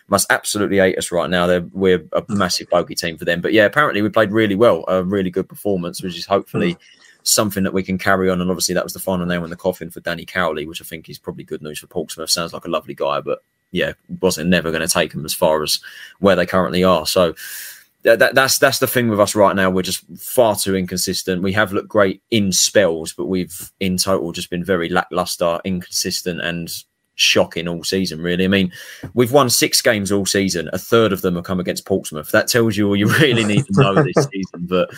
must absolutely hate us right now. They're, we're a mm. massive bogey team for them. But yeah, apparently we played really well, a really good performance, which is hopefully. Mm something that we can carry on. And obviously, that was the final nail in the coffin for Danny Cowley, which I think is probably good news for Portsmouth. Sounds like a lovely guy, but yeah, wasn't never going to take them as far as where they currently are. So that, that's that's the thing with us right now. We're just far too inconsistent. We have looked great in spells, but we've in total just been very lackluster, inconsistent, and shocking all season. Really, I mean, we've won six games all season. A third of them have come against Portsmouth. That tells you all you really need to know this season. But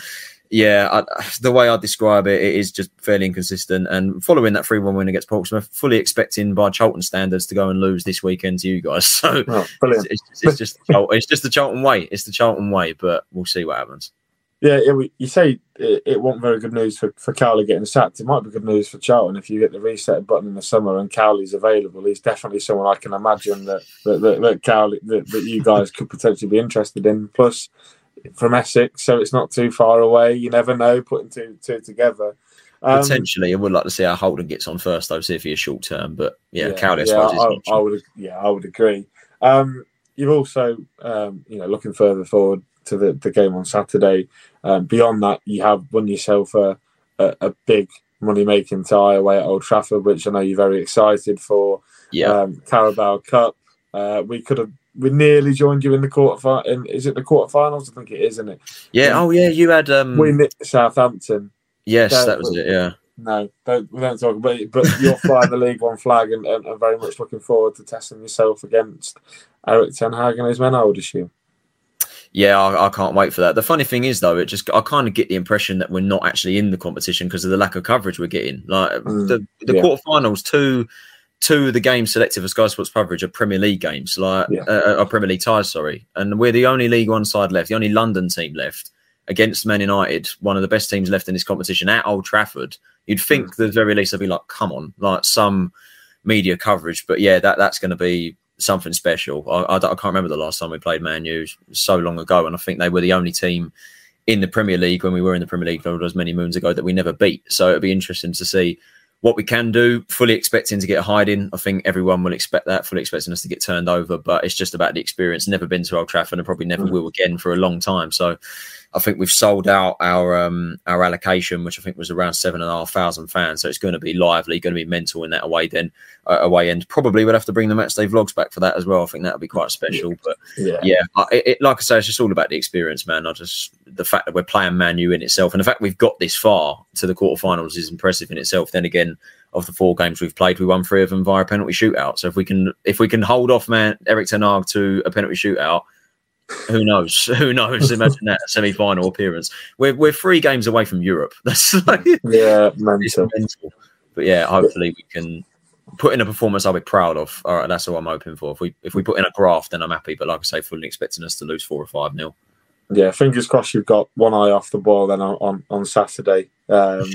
yeah, I, the way I describe it, it is just fairly inconsistent. And following that 3 1 win against Portsmouth, fully expecting by Charlton standards to go and lose this weekend to you guys. So oh, it's, it's, it's, just it's just the Charlton way. It's the Charlton way, but we'll see what happens. Yeah, it, you say it, it wasn't very good news for, for Cowley getting sacked. It might be good news for Charlton if you get the reset button in the summer and Cowley's available. He's definitely someone I can imagine that that, that, that Cowley that, that you guys could potentially be interested in. Plus, from Essex, so it's not too far away. You never know putting two two together. Um, Potentially, I would like to see how Holden gets on first, though, see if he is short term. But yeah, yeah Cowley, yeah, I, I, would, yeah, I would agree. Um, you've also, um, you know, looking further forward to the, the game on Saturday. Um, beyond that, you have won yourself a, a, a big money making tie away at Old Trafford, which I know you're very excited for. Yeah, um, Carabao Cup. Uh, we could have we nearly joined you in the quarter in Is it the quarterfinals? I think it is, isn't it? Yeah. oh, yeah. You had um. We nicked Southampton. Yes, don't, that was it. Yeah. No, don't we don't talk about it. But you're flying the League One flag, and, and, and, very much looking forward to testing yourself against Erik ten Hag and his men. I would assume. Yeah, I, I, can't wait for that. The funny thing is, though, it just I kind of get the impression that we're not actually in the competition because of the lack of coverage we're getting. Like mm, the the yeah. quarterfinals, two two of the games selected for Sky Sports coverage are Premier League games, like yeah. uh, Premier League ties. Sorry, and we're the only League One side left, the only London team left against Man United, one of the best teams left in this competition at Old Trafford. You'd think mm. the very least they'd be like, come on, like some media coverage. But yeah, that that's going to be something special. I, I, I, can't remember the last time we played Man U so long ago, and I think they were the only team in the Premier League when we were in the Premier League those many moons ago that we never beat. So it'd be interesting to see what we can do, fully expecting to get a hiding. I think everyone will expect that, fully expecting us to get turned over, but it's just about the experience. Never been to Old Trafford and probably never mm. will again for a long time. So I think we've sold out our um, our allocation, which I think was around seven and a half thousand fans. So it's going to be lively, going to be mental in that away then uh, away end. Probably would have to bring the matchday vlogs back for that as well. I think that would be quite special. But yeah, yeah it, it, like I say, it's just all about the experience, man. I just the fact that we're playing Manu in itself, and the fact we've got this far to the quarterfinals is impressive in itself. Then again, of the four games we've played, we won three of them via penalty shootout. So if we can if we can hold off man Erik ten Hag to a penalty shootout who knows? Who knows? Imagine that semi-final appearance. We're we're three games away from Europe. That's like yeah, mental. mental. But yeah, hopefully we can put in a performance I'll be proud of. All right, that's all I'm hoping for. If we if we put in a graft, then I'm happy. But like I say, fully expecting us to lose four or five nil. Yeah, fingers crossed you've got one eye off the ball then on on, on Saturday. Um,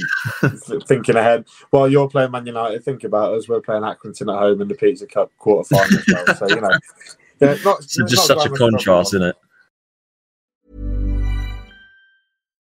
thinking ahead, while you're playing Man United, think about us. We're playing Accrington at home in the Pizza Cup quarter final as well. So you know, yeah, not, it's just such a contrast, isn't it?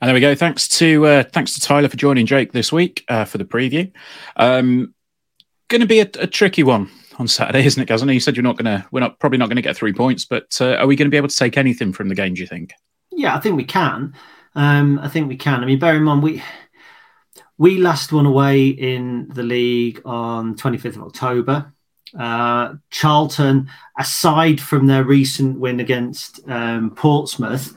And there we go. Thanks to uh, thanks to Tyler for joining Jake this week uh, for the preview. Um, going to be a, a tricky one on Saturday, isn't it, Gaz? I know you said you're not going to. We're not probably not going to get three points, but uh, are we going to be able to take anything from the game? Do you think? Yeah, I think we can. Um, I think we can. I mean, bear in mind we we last won away in the league on 25th of October. Uh, Charlton, aside from their recent win against um, Portsmouth,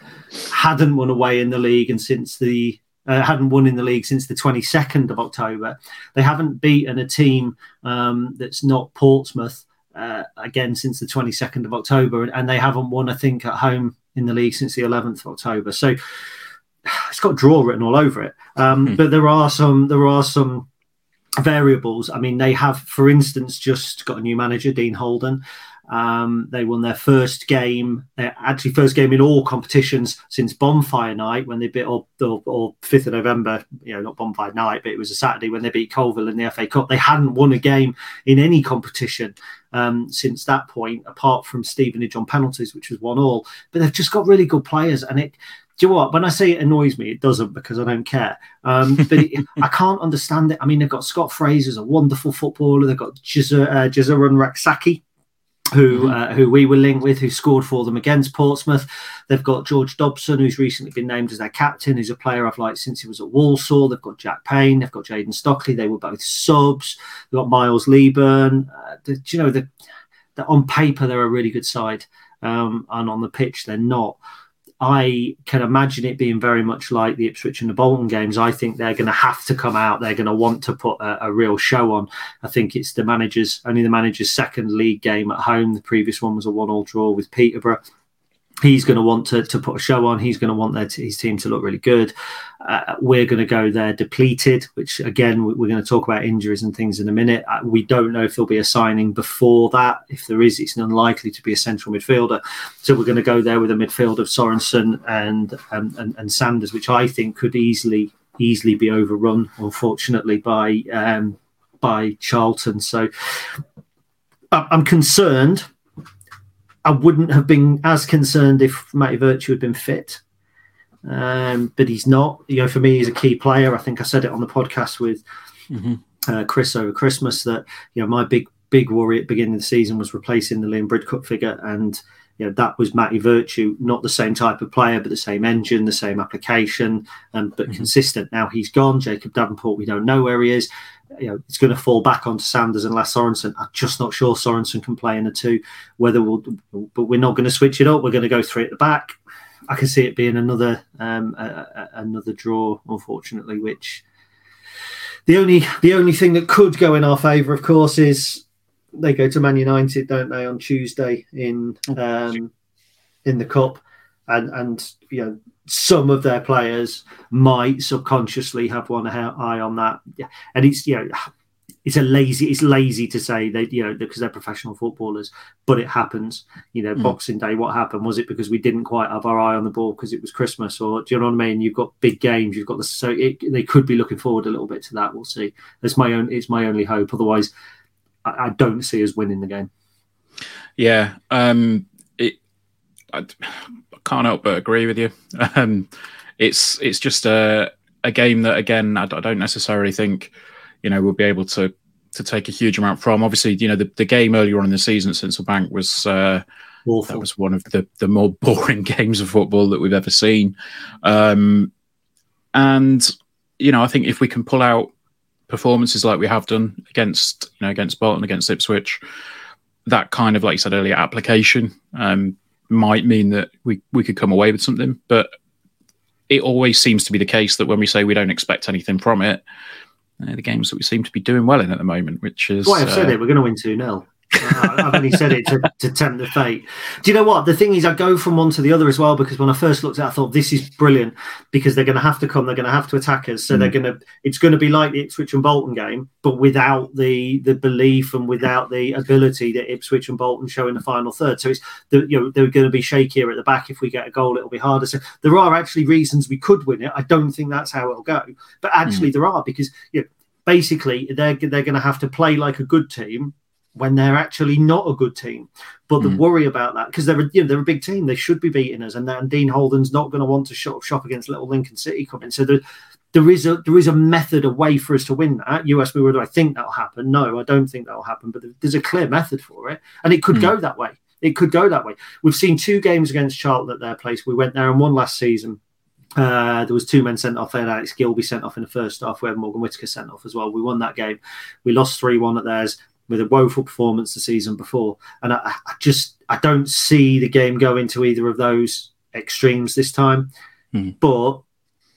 hadn't won away in the league and since the uh, hadn't won in the league since the 22nd of October. They haven't beaten a team um, that's not Portsmouth uh, again since the 22nd of October, and they haven't won, I think, at home in the league since the 11th of October. So it's got draw written all over it. Um, But there are some there are some variables. I mean, they have, for instance, just got a new manager, Dean Holden. Um, they won their first game, their actually first game in all competitions since Bonfire Night when they beat, or, or, or 5th of November, you know, not Bonfire Night, but it was a Saturday when they beat Coalville in the FA Cup. They hadn't won a game in any competition um, since that point, apart from Stevenage on penalties, which was one all. But they've just got really good players, and it. Do you know what? When I say it annoys me, it doesn't because I don't care. Um, but it, I can't understand it. I mean, they've got Scott Fraser's a wonderful footballer. They've got Jazur uh, Jesurun Rak-Sakyi, who uh, who we were linked with, who scored for them against Portsmouth. They've got George Dobson, who's recently been named as their captain, who's a player I've liked since he was at Walsall. They've got Jack Payne, they've got Jayden Stockley. They were both subs. They've got Miles Leaburn. Uh, the, you know, the, the, on paper they're a really good side, um, and on the pitch they're not. I can imagine it being very much like the Ipswich and the Bolton games. I think they're going to have to come out. They're going to want to put a, a, real show on. I think it's the manager's only the manager's second league game at home. The previous one was a one-all draw with Peterborough. He's going to want to, to put a show on. He's going to want their t- his team to look really good. Uh, we're going to go there depleted, which again, we're going to talk about injuries and things in a minute. Uh, we don't know if there'll be a signing before that. If there is, it's unlikely to be a central midfielder. So we're going to go there with a midfield of Sorensen and, um, and, and Sanders, which I think could easily easily be overrun, unfortunately, by um, by Charlton. So I'm concerned. I wouldn't have been as concerned if Matty Virtue had been fit, um, but he's not. You know, for me, he's a key player. I think I said it on the podcast with mm-hmm. uh, Chris over Christmas that you know my big big worry at the beginning of the season was replacing the Liam Bridcut figure, and you know that was Matty Virtue, not the same type of player, but the same engine, the same application, um, but mm-hmm. consistent. Now he's gone. Jacob Davenport, we don't know where he is. You know, it's going to fall back onto Sanders and Lasse Sorensen. I'm just not sure Sorensen can play in the two. Whether we'll, but we're not going to switch it up. We're going to go three at the back. I can see it being another um, a, a, another draw, unfortunately. Which the only the only thing that could go in our favour, of course, is they go to Man United, don't they, on Tuesday in um, in the cup, and and you know some of their players might subconsciously have one eye on that. Yeah, and it's you know it's a lazy it's lazy to say that you know because they're professional footballers, but it happens. You know, mm. Boxing Day, what happened was it because we didn't quite have our eye on the ball because it was Christmas, or do you know what I mean? You've got big games, you've got the so it, they could be looking forward a little bit to that. We'll see. That's my own. It's my only hope. Otherwise I, I don't see us winning the game. Yeah, um, it, I can't help but agree with you. Um, it's it's just a a game that again I, I don't necessarily think you know we'll be able to to take a huge amount from. Obviously, you know the, the game earlier on in the season at Sincil Bank was uh, that was one of the the more boring games of football that we've ever seen. Um, and you know, I think if we can pull out performances like we have done against you know against Bolton, against Ipswich, that kind of like you said earlier application um, might mean that we we could come away with something. But it always seems to be the case that when we say we don't expect anything from it, uh, the games that we seem to be doing well in at the moment, which is why I've said uh, it. We're going to win two 0 I've only said it to, to tempt the fate. Do you know what? The thing is, I go from one to the other as well because when I first looked at it, I thought this is brilliant because they're going to have to come, they're going to have to attack us. So Mm. they're going to, it's going to be like the Ipswich and Bolton game, but without the the belief and without the ability that Ipswich and Bolton show in the final third. So it's, the, you know, they're going to be shakier at the back. If we get a goal, it'll be harder. So there are actually reasons we could win it. I don't think that's how it'll go, but actually there are because, you know, basically they're, they're going to have to play like a good team when they're actually not a good team. But the Mm. worry about that because they're a, you know, they're a big team, they should be beating us, and, and Dean Holden's not going to want to shop, shop against Little Lincoln City coming. So there, there is a there is a method, a way for us to win that. US, we whether I think that'll happen. No, I don't think that'll happen. But there's a clear method for it, and it could Mm. go that way. It could go that way. We've seen two games against Charlton at their place. We went there and won last season. Uh, there was two men sent off. They had Alex Gilbey sent off in the first half. We had Morgan Whitaker sent off as well. We won that game. We lost three one at theirs with a woeful performance the season before. And I, I just I don't see the game going to either of those extremes this time. Mhm. But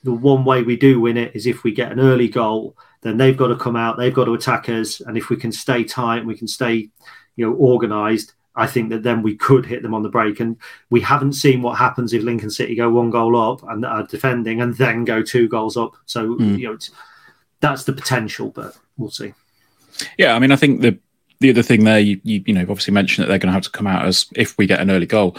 the one way we do win it is if we get an early goal, then they've got to come out, they've got to attack us, and if we can stay tight and we can stay, you know, organised. I think that then we could hit them on the break, and we haven't seen what happens if Lincoln City go one goal up and are defending, and then go two goals up. So Mm. you know, it's, that's the potential, but we'll see. Yeah, I mean, I think the the other thing there, you you, you know, obviously mentioned that they're going to have to come out as if we get an early goal.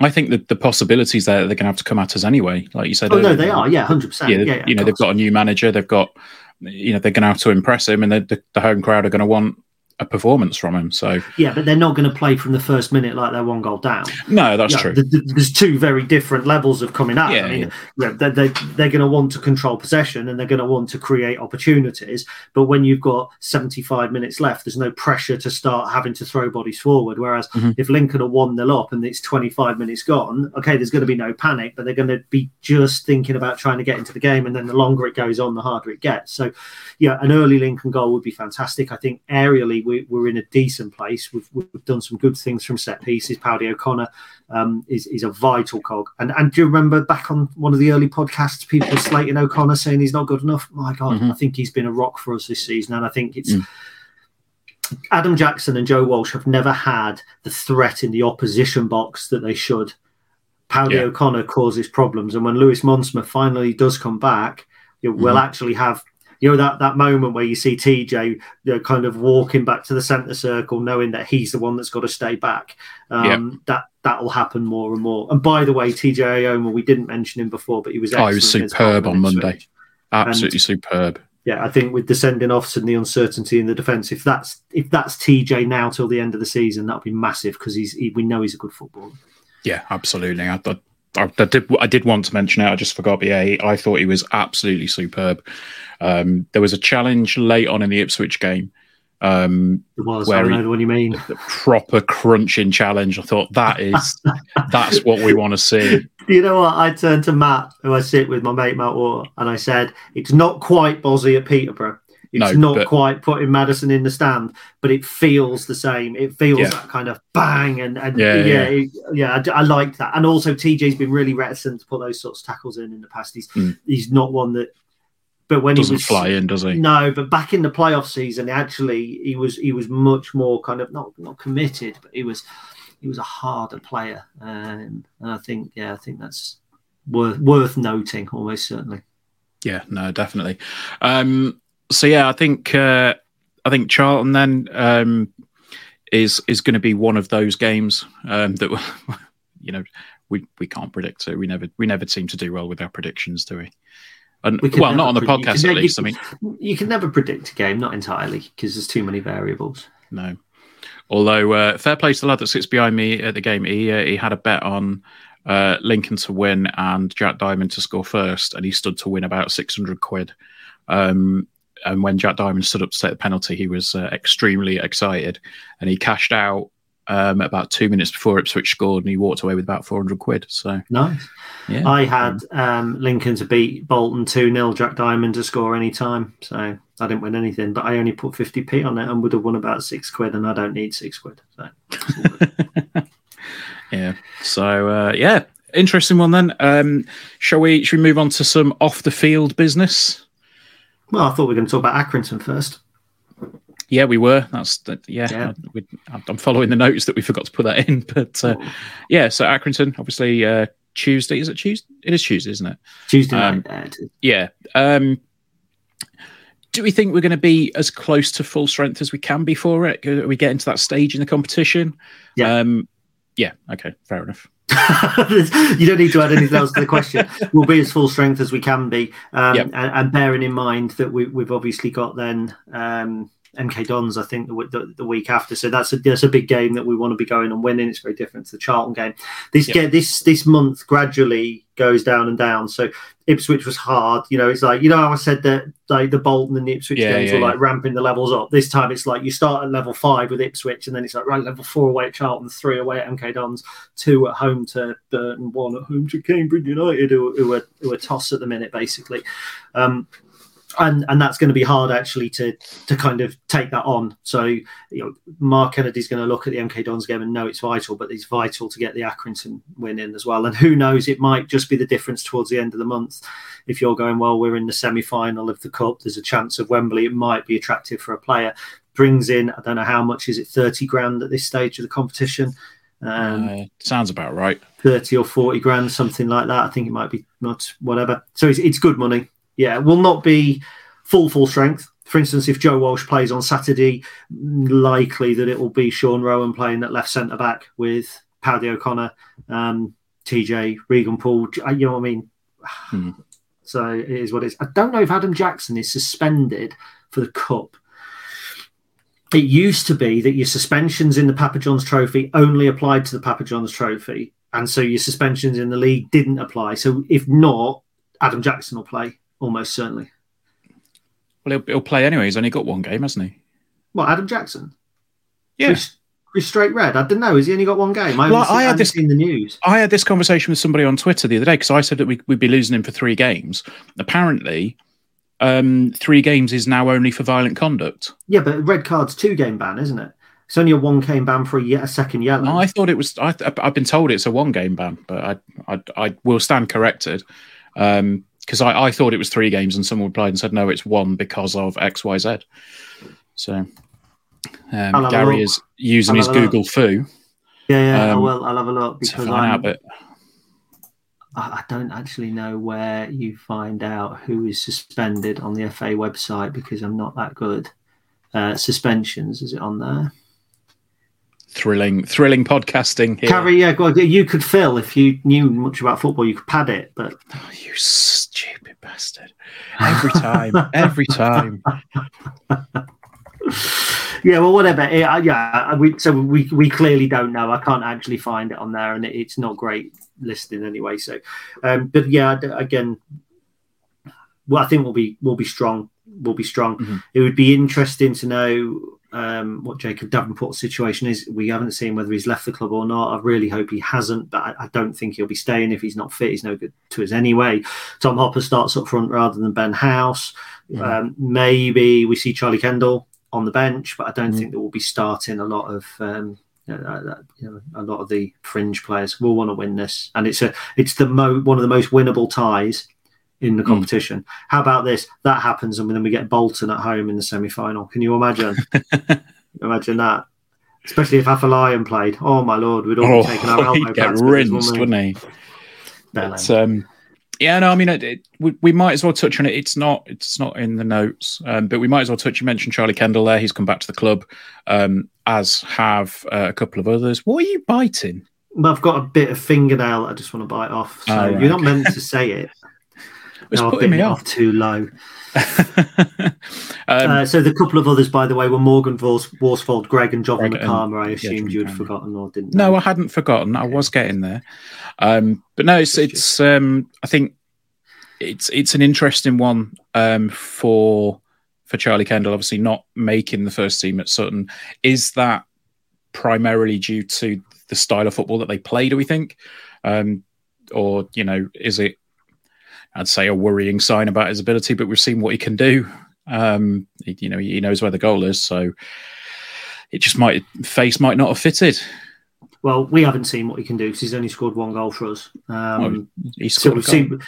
I think that the possibilities there, they're going to have to come at us anyway. Like you said, Oh no, they are. Yeah, hundred percent. Yeah, Yeah, you know, they've got a new manager. They've got, you know, they're going to have to impress him, and the, the, the home crowd are going to want a performance from him. So Yeah, but they're not going to play from the first minute like they're one goal down. no, that's Yeah, true. th- th- there's two very different levels of coming out. Yeah, I mean, yeah. yeah, they're, they're, they're going to want to control possession and they're going to want to create opportunities. But when you've got 75 minutes left, there's no pressure to start having to throw bodies forward. Whereas Mhm. if Lincoln are 1 0 up and it's 25 minutes gone, okay, there's going to be no panic, but they're going to be just thinking about trying to get into the game. And then the longer it goes on, the harder it gets. So, yeah, an early Lincoln goal would be fantastic. I think aerially we, we're in a decent place. We've, we've done some good things from set pieces. Paddy O'Connor um, is, is a vital cog. And and do you remember back on one of the early podcasts, people slating O'Connor saying he's not good enough? My God, Mhm. I think he's been a rock for us this season. And I think it's. Mm. Adam Jackson and Joe Walsh have never had the threat in the opposition box that they should. Powdy Yeah. O'Connor causes problems, and when Lewis Monsma finally does come back, you know, we'll actually have you know that that moment where you see TJ you know, kind of walking back to the centre circle, knowing that he's the one that's got to stay back. Um, That that will happen more and more. And by the way, TJ Eyoma, we didn't mention him before, but he was Oh, he was superb on. Monday. Absolutely superb. Yeah, I think with the sending offs and the uncertainty in the defence, if that's if that's TJ now till the end of the season, that'll be massive because he's he, we know he's a good footballer. Yeah, absolutely. I, I, I, I did. I did want to mention it. I just forgot. But yeah, I thought he was absolutely superb. Um, there was a challenge late on in the Ipswich game. Um, It was. Where I know one you mean. the proper crunching challenge. I thought that is that's what we want to see. You know what? I turned to Matt, who I sit with, my mate Matt Water, and I said, "It's not quite Bozzy at Peterborough. It's No, not but- quite putting Madison in the stand, but it feels the same. It feels Yeah. that kind of bang and, and Yeah, yeah, yeah. it- yeah. I, I like that. And also, TJ's been really reticent to put those sorts of tackles in in the past. He's Mm. he's not one that. But when Doesn't he was fly in, does he? No, but back in the playoff season, actually, he was he was much more kind of not not committed, but he was he was a harder player, um, and I think yeah, I think that's worth worth noting, almost certainly. Yeah, no, definitely. Um, so yeah, I think uh, I think Charlton then um, is is going to be one of those games um, that you know we we can't predict. So we never we never seem to do well with our predictions, do we? And We well, not on the pre- podcast can at least. I you- mean, You can never predict a game, not entirely, because there's too many variables. no. Although uh, fair play to the lad that sits behind me at the game, he uh, he had a bet on uh, Lincoln to win and Jack Diamond to score first, and he stood to win about six hundred quid. Um, and when Jack Diamond stood up to take the penalty, he was uh, extremely excited, and he cashed out um, about two minutes before Ipswich scored, and he walked away with about four hundred quid. So nice. Yeah. I had um, Lincoln to beat Bolton 2 0, Jack Diamond to score any time. So I didn't win anything, but I only put 50p on it and would have won about six quid, and I don't need six quid. So. yeah. So, uh, yeah, interesting one then. Um, shall we shall we move on to some off the field business? Well, I thought we were going to talk about Accrington first. Yeah, we were. That's that. Yeah, Yeah. I, I'm following the notes that we forgot to put that in, but uh, yeah. So Accrington, obviously uh, Tuesday. Is it Tuesday? It is Tuesday, isn't it? Tuesday Um, night. Yeah. Um, do we think we're going to be as close to full strength as we can be for it? Are we getting to that stage in the competition? Yeah. Um, yeah. Okay. Fair enough. you don't need to add anything else to the question. We'll be as full strength as we can be, um, Yep. and, and bearing in mind that we, we've obviously got then um, MK Dons, I think, the, the, the week after. So that's a that's a big game that we want to be going and winning. It's very different to the Charlton game. This Yep. ga- this this month gradually goes down and down. So Ipswich was hard. You know, it's like you know how I said that like the Bolton and the Ipswich Yeah, games yeah, were like yeah. ramping the levels up. This time it's like you start at level five with Ipswich, and then it's like right level four away at Charlton, three away at MK Dons, two at home to Burton, one at home to Cambridge United, who, who are who are toss at the minute basically. Um, and and that's going to be hard actually to to kind of take that on. So you know, Mark Kennedy's going to look at the MK Dons game and know it's vital, but it's vital to get the Accrington win in as well. And who knows, it might just be the difference towards the end of the month. If you're going well, we're in the semi final of the cup. There's a chance of Wembley. It might be attractive for a player. Brings in I don't know how much is it thirty grand at this stage of the competition. Um, uh, sounds about right. 30 or 40 grand, something like that. I think it might be not whatever. So it's, it's good money. Yeah, it will not be full, full strength. For instance, if Joe Walsh plays on Saturday, likely that it will be Sean Roughan playing at left centre back with Paddy O'Connor, um, TJ, Regan Poole. You know what I mean? Hmm. So it is what it is. I don't know if Adam Jackson is suspended for the Cup. It used to be that your suspensions in the Papa John's Trophy only applied to the Papa John's Trophy, and so your suspensions in the league didn't apply. So if not, Adam Jackson will play almost certainly. Well, he'll, he'll play anyway. He's only got one game, hasn't he? What Adam Jackson? Yeah. With straight red. I don't know. Has he only got one game? I Well, seen, I had this- seen the news. I had this conversation with somebody on Twitter the other day because I said that we, we'd be losing him for three games. Apparently, um, three games is now only for violent conduct. Yeah, but red card's two game ban, isn't it? It's only a one game ban for a, a second yellow. No, I thought it was. I, I've been told it's a one game ban, but I, I, I will stand corrected because I, I thought it was three games, and someone replied and said no, it's one because of X, Y, Z. So um, I'll have a Gary is using his a look. Google foo yeah, yeah. I um, will. I'll have a look because find I'm, out. But I I don't actually know where you find out who is suspended on the FA website because I'm not that good. Uh, suspensions, is it on there? thrilling, thrilling podcasting here. Carrie, yeah, go on. you could fill if you knew much about football. You could pad it, but Oh, you stupid bastard! Every time, every time. yeah, well, whatever. Eh, uh, yeah, we so we we clearly don't know. I can't actually find it on there, and it, it's not great listing anyway. So, um, but yeah, again, well, I think we'll be we'll be strong. We'll be strong. Mhm. It would be interesting to know um, what Jacob Davenport's situation is. We haven't seen whether he's left the club or not. I really hope he hasn't, but I, I don't think he'll be staying if he's not fit. He's no good to us anyway. Tom Hopper starts up front rather than Ben House. Um, maybe we see Charlie Kendall on the bench, but I don't think that we'll be starting a lot of um, uh, uh, you know, a lot of the fringe players. We'll want to win this, and it's a it's the mo- one of the most winnable ties in the competition. How about this? That happens, and then we get Bolton at home in the semi final. Can you imagine? imagine that. Especially if Afolayan played. Oh my lord, we'd all Oh, be taking our elbow get rinsed, wouldn't he? But um, yeah, no, I mean, it, it, we, we might as well touch on it. It's not, it's not in the notes, um, but we might as well touch. You mentioned Charlie Kendall there; he's come back to the club, um, as have uh, a couple of others. What are you biting? Well, I've got a bit of fingernail that I just want to bite off. So Oh, right, you're not meant to say it. Was No, putting me off. too low. um, Uh, so the couple of others, by the way, were Morgan Vors- Worsfold, Greg, and Greg Makama. I yeah, assumed Jovan you had forgotten or didn't. no, know. I hadn't forgotten. I was getting there. Um, but no, it's it's. Um, I think it's it's an interesting one um, for for Charlie Kendall. Obviously, not making the first team at Sutton. Is that primarily due to the style of football that they play? Do we think, um, or you know, is it? I'd say a worrying sign about his ability, but we've seen what he can do. Um, he, you know, he knows where the goal is, so it just might face might not have fitted. Well, we haven't seen what he can do because he's only scored one goal for us. Um, He so scored. we've a goal. seen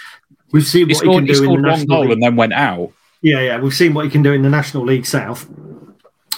we've seen he what scored, he he can do in scored the one National goal League. and then went out. Yeah, yeah, we've seen what he can do in the National League South.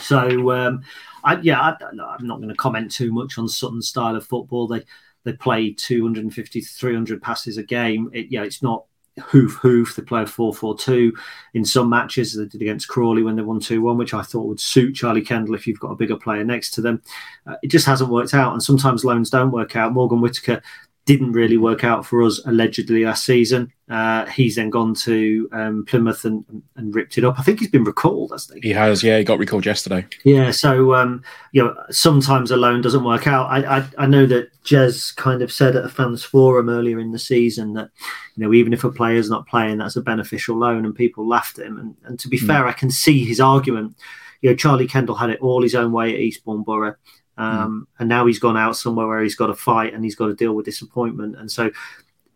So, um, I, yeah, I, I'm not going to comment too much on Sutton's style of football. They they play 250 to 300 passes a game. It, yeah, it's not hoof hoof. They play a 4 4 2 in some matches. They did against Crawley when they won 2 1, which I thought would suit Charlie Kendall if you've got a bigger player next to them. Uh, it just hasn't worked out. And sometimes loans don't work out. Morgan Whitaker didn't really work out for us allegedly last season. Uh, he's then gone to um, Plymouth and, and ripped it up. I think he's been recalled, hasn't he? He has, yeah, he got recalled yesterday. Yeah, so um, you know, sometimes a loan doesn't work out. I, I I know that Jez kind of said at a fans forum earlier in the season that you know even if a player's not playing, that's a beneficial loan, and people laughed at him. And, and to be fair, I can see his argument. You know, Charlie Kendall had it all his own way at Eastbourne Borough, um, and now he's gone out somewhere where he's got to fight and he's got to deal with disappointment, and so.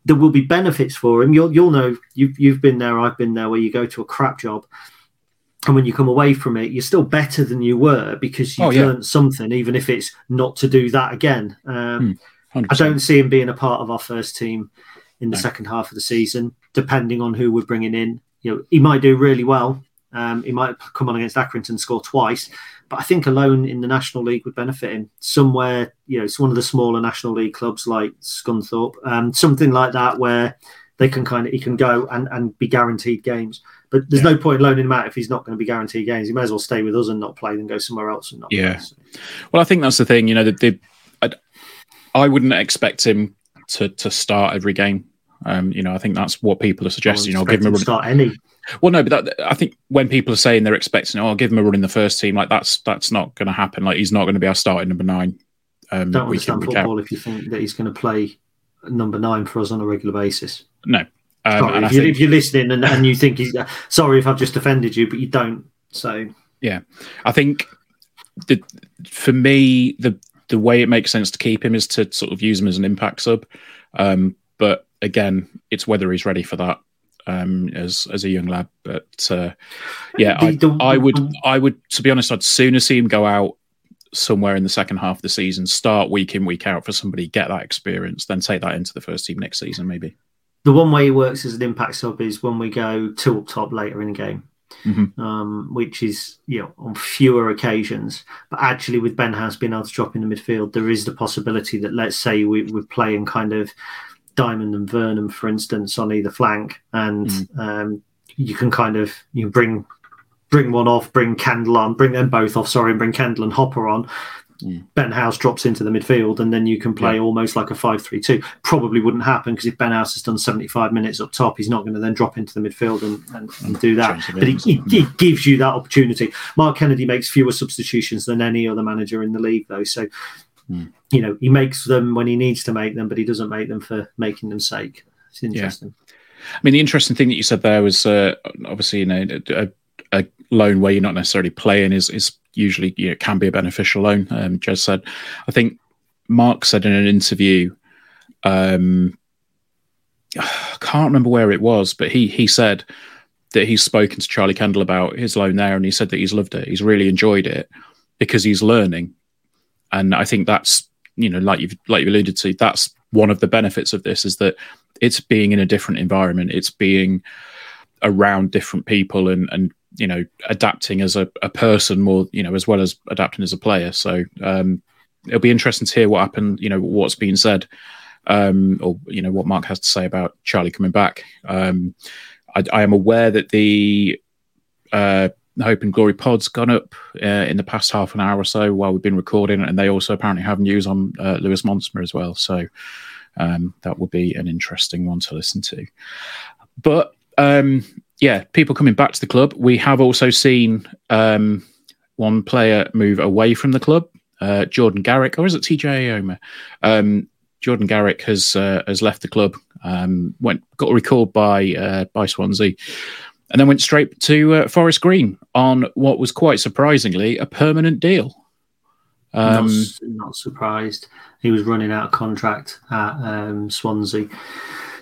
There will be benefits for him. You'll you'll know you've you've been there. I've been there. Where you go to a crap job, and when you come away from it, you're still better than you were because you've Oh, yeah. learned something, even if it's not to do that again. Um, 100%. I don't see him being a part of our first team in the No. second half of the season, depending on who we're bringing in. You know, he might do really well. Um, he might come on against Accrington and score twice, but I think alone in the National League would benefit him. Somewhere, you know, it's one of the smaller National League clubs like Scunthorpe, um, something like that, where they can kind of he can go and, and be guaranteed games. But there's no point loaning him out if he's not going to be guaranteed games. He may as well stay with us and not play than go somewhere else and not Yeah. play. So- Well, I think that's the thing. You know, that the, I, I wouldn't expect him to to start every game. Um, you know, I think that's what people are suggesting. You know, give him a start any. Well, no, but that, I think when people are saying they're expecting, oh, I'll give him a run in the first team, like that's that's not going to happen. Like he's not going to be our starting number nine. Um, Don't understand football if you think that he's going to play number nine for us on a regular basis. No, um, Sorry, if, you, think- if you're listening and, and you think he's uh, sorry if I've just offended you, but you don't. So Yeah, I think the for me the the way it makes sense to keep him is to sort of use him as an impact sub. Um, but again, it's whether he's ready for that um, as as a young lad. But uh, yeah, I, I would I would to be honest, I'd sooner see him go out somewhere in the second half of the season, start week in week out for somebody, get that experience, then take that into the first team next season, maybe. the one way he works as an impact sub is when we go two up top later in the game. Mhm. Um, which is you know on fewer occasions, but actually with Ben House being able to drop in the midfield, there is the possibility that let's say we, we're playing kind of Diamond and Vernon, for instance, on either flank, and um, you can kind of you bring bring one off, bring Kendall on, bring them both off, sorry, and bring Kendall and Hopper on. Ben House drops into the midfield, and then you can play almost like a 5 3 2. Probably wouldn't happen because if Ben House has done 75 minutes up top, he's not going to then drop into the midfield and, and, and do that. But it, it, it gives you that opportunity. Mark Kennedy makes fewer substitutions than any other manager in the league, though. So, you know, he makes them when he needs to make them, but he doesn't make them for making them sake. It's interesting. I mean, the interesting thing that you said there was uh, obviously, you know, a, a loan where you're not necessarily playing is is usually you know, can be a beneficial loan. Um, Jez said, I think Mark said in an interview, um, I can't remember where it was, but he he said that he's spoken to Charlie Kendall about his loan there, and he said that he's loved it. He's really enjoyed it because he's learning, and I think that's you know, like you've like you alluded to, that's one of the benefits of this is that it's being in a different environment. It's being around different people and and you know adapting as a, a person more you know as well as adapting as a player so um it'll be interesting to hear what happened you know what's been said um or you know what mark has to say about charlie coming back um i, I am aware that the uh hope and glory pod's gone up uh, in the past half an hour or so while we've been recording and they also apparently have news on uh, Lewis Monsma as well so um that will be an interesting one to listen to but um, yeah, people coming back to the club. We have also seen um, one player move away from the club, uh, Jordan Garrick, or is it TJ Eyoma? Um, Jordan Garrick has uh, has left the club. Um, went got recalled by uh, by Swansea, and then went straight to uh, Forest Green on what was quite surprisingly a permanent deal. Um, not, not, surprised. He was running out of contract at um, Swansea,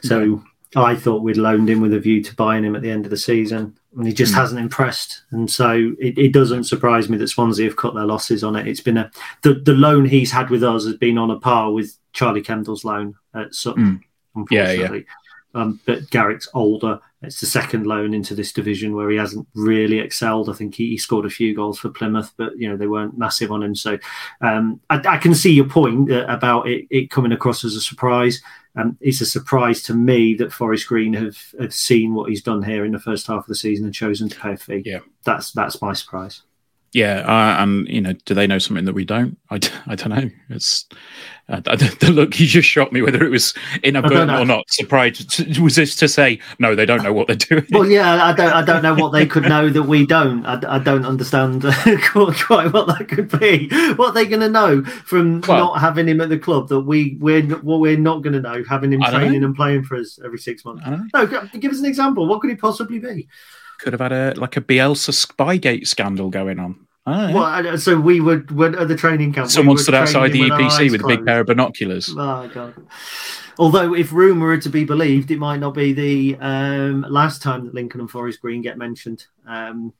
so yeah. I thought we'd loaned him with a view to buying him at the end of the season, and he just mm. hasn't impressed. And so it, it, doesn't surprise me that Swansea have cut their losses on it. It's been a the, the loan he's had with us has been on a par with Charlie Kendall's loan at Sutton. Mm. Unfortunately. Yeah, yeah. Um, but Garrick's older. It's the second loan into this division where he hasn't really excelled. I think he, he scored a few goals for Plymouth, but you know they weren't massive on him. So um, I, I, can see your point uh, about it, it, coming across as a surprise. Um, it's a surprise to me that Forest Green have, have seen what he's done here in the first half of the season and chosen to pay a fee. Yeah, that's that's my surprise. Yeah, uh, and you know, do they know something that we don't? I, I don't know. It's uh, the look he just shot me, whether it was inadvertent or not. Surprised was this to say no? They don't know what they're doing. Well, yeah, I don't. I don't know what they could know that we don't. I, I don't understand quite what that could be. What are they going to know from well, not having him at the club that we we're well, we're not going to know having him training and playing for us every six months. No, give us an example. What could he possibly be? Could have had a like a Bielsa Spygate scandal going on. Oh, yeah. Well, so we would when at the training camp. Someone we stood outside the EPC with closed. a big pair of binoculars. Oh god! Although, if rumor were to be believed, it might not be the um, last time that Lincoln and Forest Green get mentioned um,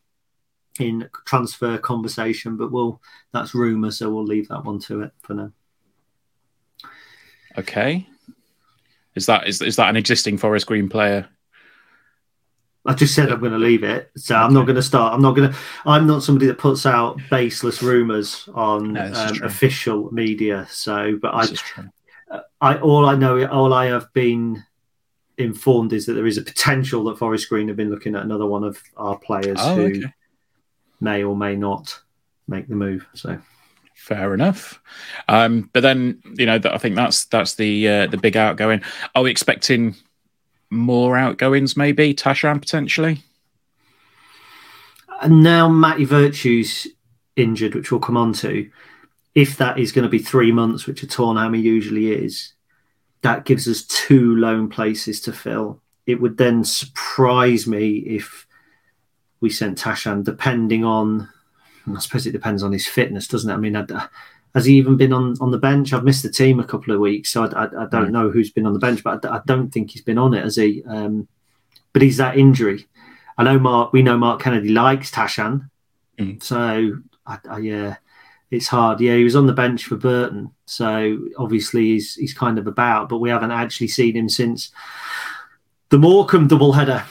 in transfer conversation. But we'll that's rumor, so we'll leave that one to it for now. Okay. Is that is is that an existing Forest Green player I just said I'm going to leave it, so I'm not going to start. I'm not going to. I'm not somebody that puts out baseless rumors on no, um, official media. So, but I, uh, I all I know, all I have been informed is that there is a potential that Forest Green have been looking at another one of our players oh, who okay. may or may not make the move. So fair enough. Um, but then you know, I think that's that's the uh, the big outgoing. Are we expecting more outgoings, maybe Tashan potentially. And now Matty Virtue's injured, which we'll come on to. If that is going to be three months, which a torn hammy usually is, that gives us two loan places to fill. It would then surprise me if we sent Tashan, depending on, I suppose it depends on his fitness, doesn't it? I mean, I, has he even been on, on the bench? I've missed the team a couple of weeks, so I, I, I don't know who's been on the bench, but I, I, don't think he's been on it. Has he? Um, but he's that injury. I know Mark. We know Mark Kennedy likes Tashan, mm. so yeah, it's hard. Yeah, he was on the bench for Burton, so obviously he's he's kind of about, but we haven't actually seen him since the Morecambe double header.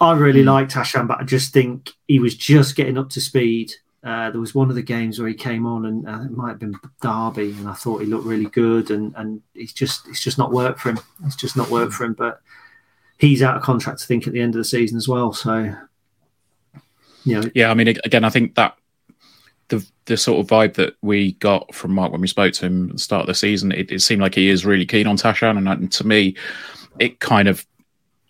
I really mm. like Tashan, but I just think he was just getting up to speed uh, there was one of the games where he came on, and uh, it might have been Derby, and I thought he looked really good, and and it's just it's just not worked for him. It's just not worked for him. But he's out of contract, I think, at the end of the season as well. So, you know, yeah. I mean, again, I think that the the sort of vibe that we got from Mark when we spoke to him at the start of the season, it, it seemed like he is really keen on Tashan, and, and to me, it kind of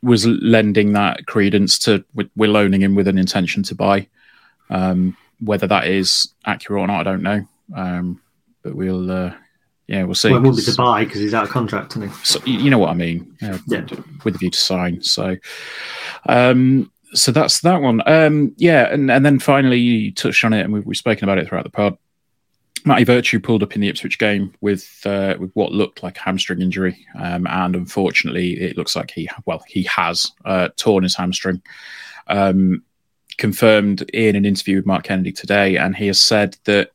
was lending that credence to we're loaning him with an intention to buy. Um, whether that is accurate or not, I don't know. Um, but we'll, uh, yeah, we'll see. Well, it won't be to buy because he's out of contract, he? So, you know what I mean? Uh, yeah. With the view to sign. So, um, so that's that one. Um, yeah, and, and then finally, you touched on it, and we've, we've spoken about it throughout the pod. Matty Virtue pulled up in the Ipswich game with uh, with what looked like a hamstring injury, um, and unfortunately, it looks like he well he has uh, torn his hamstring. Um, confirmed in an interview with Mark Kennedy today, and he has said that